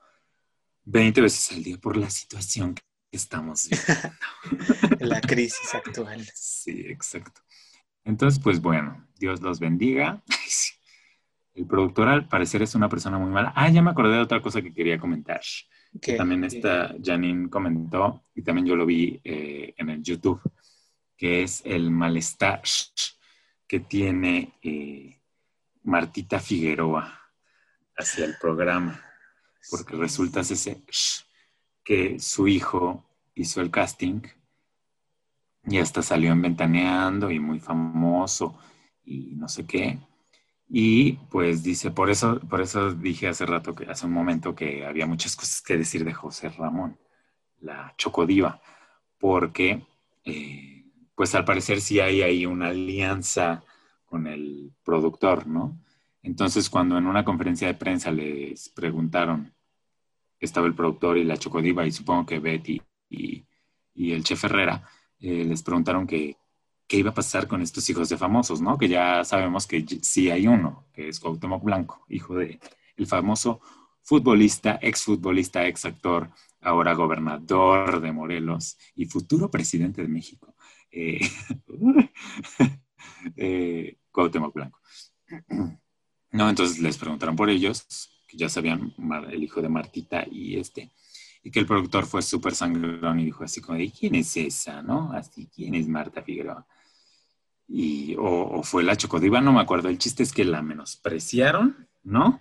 E: 20 veces al día por la situación que estamos viviendo.
D: La crisis actual.
E: Sí, exacto. Entonces, pues bueno, Dios los bendiga. El productor al parecer es una persona muy mala. Ah, ya me acordé de otra cosa que quería comentar. Que también esta Janine comentó y también yo lo vi eh, en el YouTube, que es el malestar que tiene eh, Martita Figueroa hacia el programa, porque resulta ese que su hijo hizo el casting y hasta salió en Ventaneando y muy famoso y no sé qué. Y pues dice, por eso, por eso dije hace rato, que hace un momento que había muchas cosas que decir de José Ramón, la chocodiva, porque eh, pues al parecer sí hay ahí una alianza con el productor, ¿no? Entonces cuando en una conferencia de prensa les preguntaron, estaba el productor y la chocodiva y supongo que Betty y, el chef Herrera, eh, les preguntaron que qué iba a pasar con estos hijos de famosos, ¿no? Que ya sabemos que sí hay uno, que es Cuauhtémoc Blanco, hijo de el famoso futbolista, exfutbolista, ex actor, ahora gobernador de Morelos y futuro presidente de México, eh, eh, Cuauhtémoc Blanco. No, entonces les preguntaron por ellos, que ya sabían el hijo de Martita y este, y que el productor fue súper sangrón y dijo así como, ¿quién es esa, no? Así, ¿quién es Marta Figueroa? Y, o, fue la Chocodiva, no me acuerdo. El chiste es que la menospreciaron, ¿no?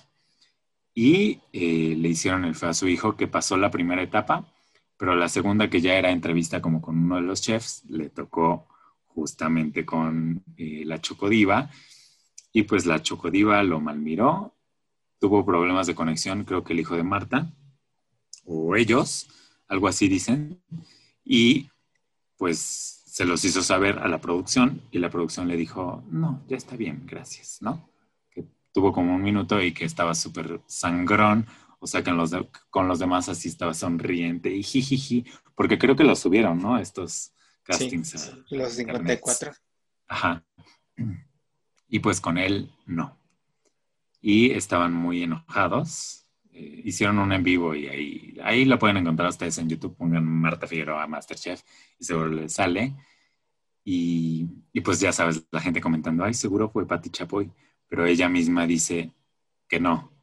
E: Y eh, le hicieron el feo a su hijo que pasó la primera etapa, pero la segunda, que ya era entrevista como con uno de los chefs, le tocó justamente con eh, la Chocodiva. Y pues la Chocodiva lo malmiró, tuvo problemas de conexión, creo que el hijo de Marta, o ellos, algo así dicen, y pues se los hizo saber a la producción y la producción le dijo, no, ya está bien, gracias, ¿no? Que tuvo como un minuto y que estaba súper sangrón, o sea que los con los demás así estaba sonriente y jijiji, porque creo que los subieron, ¿no? Estos castings.
D: los 54.
E: Ajá. Y pues con él no. Y estaban muy enojados hicieron un en vivo y ahí, ahí lo pueden encontrar ustedes en YouTube, pongan Marta Figueroa Masterchef y seguro les sale. Y, y, pues ya sabes, la gente comentando, ay, seguro fue Patti Chapoy, pero ella misma dice que no,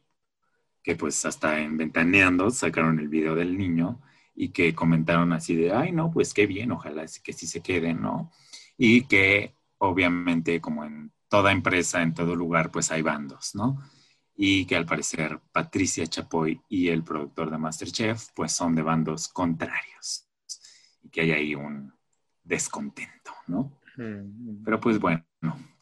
E: que pues hasta en Ventaneando sacaron el video del niño y que comentaron así de, ay, no, pues qué bien, ojalá que sí se queden, ¿no? Y que obviamente como en toda empresa, en todo lugar, pues hay bandos, ¿no? Y que al parecer Patricia Chapoy y el productor de Masterchef pues son de bandos contrarios y que hay ahí un descontento, ¿no? Mm. Pero pues bueno,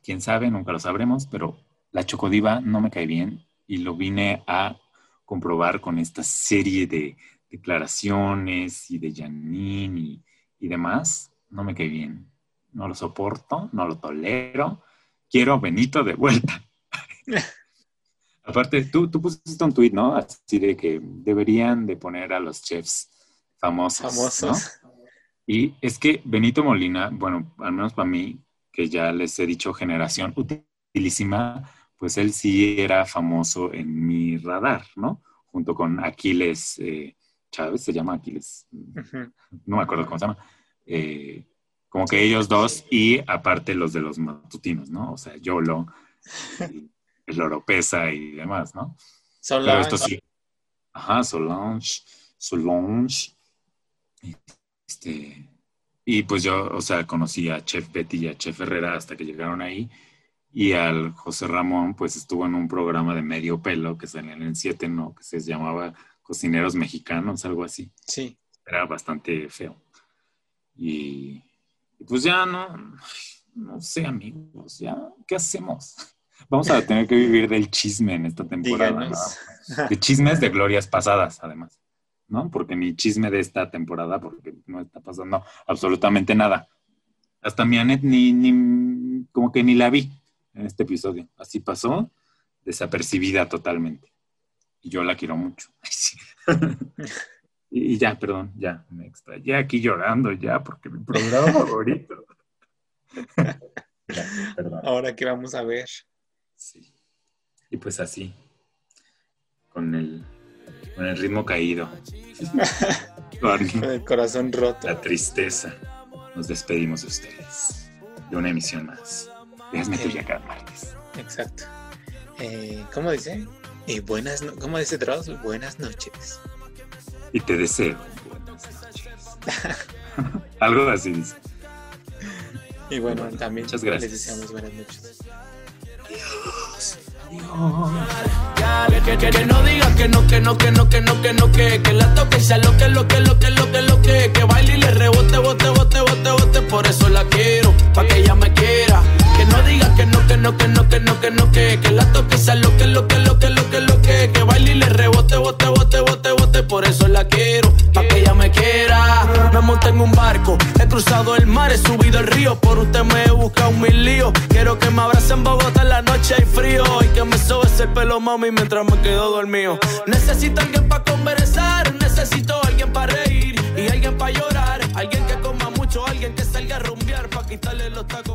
E: quién sabe, nunca lo sabremos, pero la Chocodiva no me cae bien y lo vine a comprobar con esta serie de declaraciones y de Janine y, y demás. No me cae bien, no lo soporto, no lo tolero. Quiero a Benito de vuelta. Aparte, tú, tú pusiste un tweet, ¿no? Así de que deberían de poner a los chefs famosos. Famosos. Y es que Benito Molina, bueno, al menos para mí, que ya les he dicho generación utilísima, pues él sí era famoso en mi radar, ¿no? Junto con Aquiles eh, Chávez, se llama Aquiles, no me acuerdo cómo se llama. Eh, como que ellos dos y aparte los de los matutinos, ¿no? O sea, Yolo. el Oropesa y demás, ¿no? Solange. Pero esto sí. Ajá, Solange, Solange. Este, y pues yo, o sea, conocí a Chef Betty y a Chef Herrera hasta que llegaron ahí. Y al José Ramón, pues estuvo en un programa de medio pelo que salía en el 7, ¿no? Que se llamaba Cocineros Mexicanos, algo así.
D: Sí.
E: Era bastante feo. Y, y pues ya no, no sé, amigos, ya, ¿qué hacemos? Vamos a tener que vivir del chisme en esta temporada. De chismes de glorias pasadas, además. ¿No? Porque ni chisme de esta temporada, porque no está pasando absolutamente nada. Hasta mi Anet ni, ni, como que ni la vi en este episodio. Así pasó, desapercibida totalmente. Y yo la quiero mucho. y, ya, perdón, ya, me extrañé aquí llorando ya, porque mi programa favorito.
D: Ahora que vamos a ver.
E: Sí. Y pues así, con el, con el ritmo caído,
D: con el corazón roto,
E: la tristeza, nos despedimos de ustedes de una emisión más. Déjame tu ya cada martes.
D: Exacto. Eh, ¿Cómo dice? Eh, buenas ¿Cómo dice Dross? Buenas noches.
E: Y te deseo buenas noches. Algo así dice.
D: Y bueno, también Muchas gracias. les deseamos buenas noches. Que, que, que, no digas que no, que no, que no, que no, que no, que, que la toque sea lo que, lo que, lo que, lo que, lo que, que baile y le rebote, bote, bote, bote, bote, por eso la quiero, pa' que ella me quiera. Que no digas que no, que no, que no, que no, que no, que, que la toque sea lo que, lo que, lo que, lo que, lo que, que baile y le rebote, bote, bote, bote, bote, por eso la quiero, pa' que ella me quiera. Me monté en un barco, he cruzado el mar, he subido el río, por usted me he buscado mil líos. Quiero que me abracen Bogotá en la noche hay frío y que me sobes el pelo, mami, mientras me quedo dormido. Necesito alguien para conversar, necesito alguien para reír y alguien para llorar. Alguien que coma mucho, alguien que salga a rumbear para quitarle
C: los tacos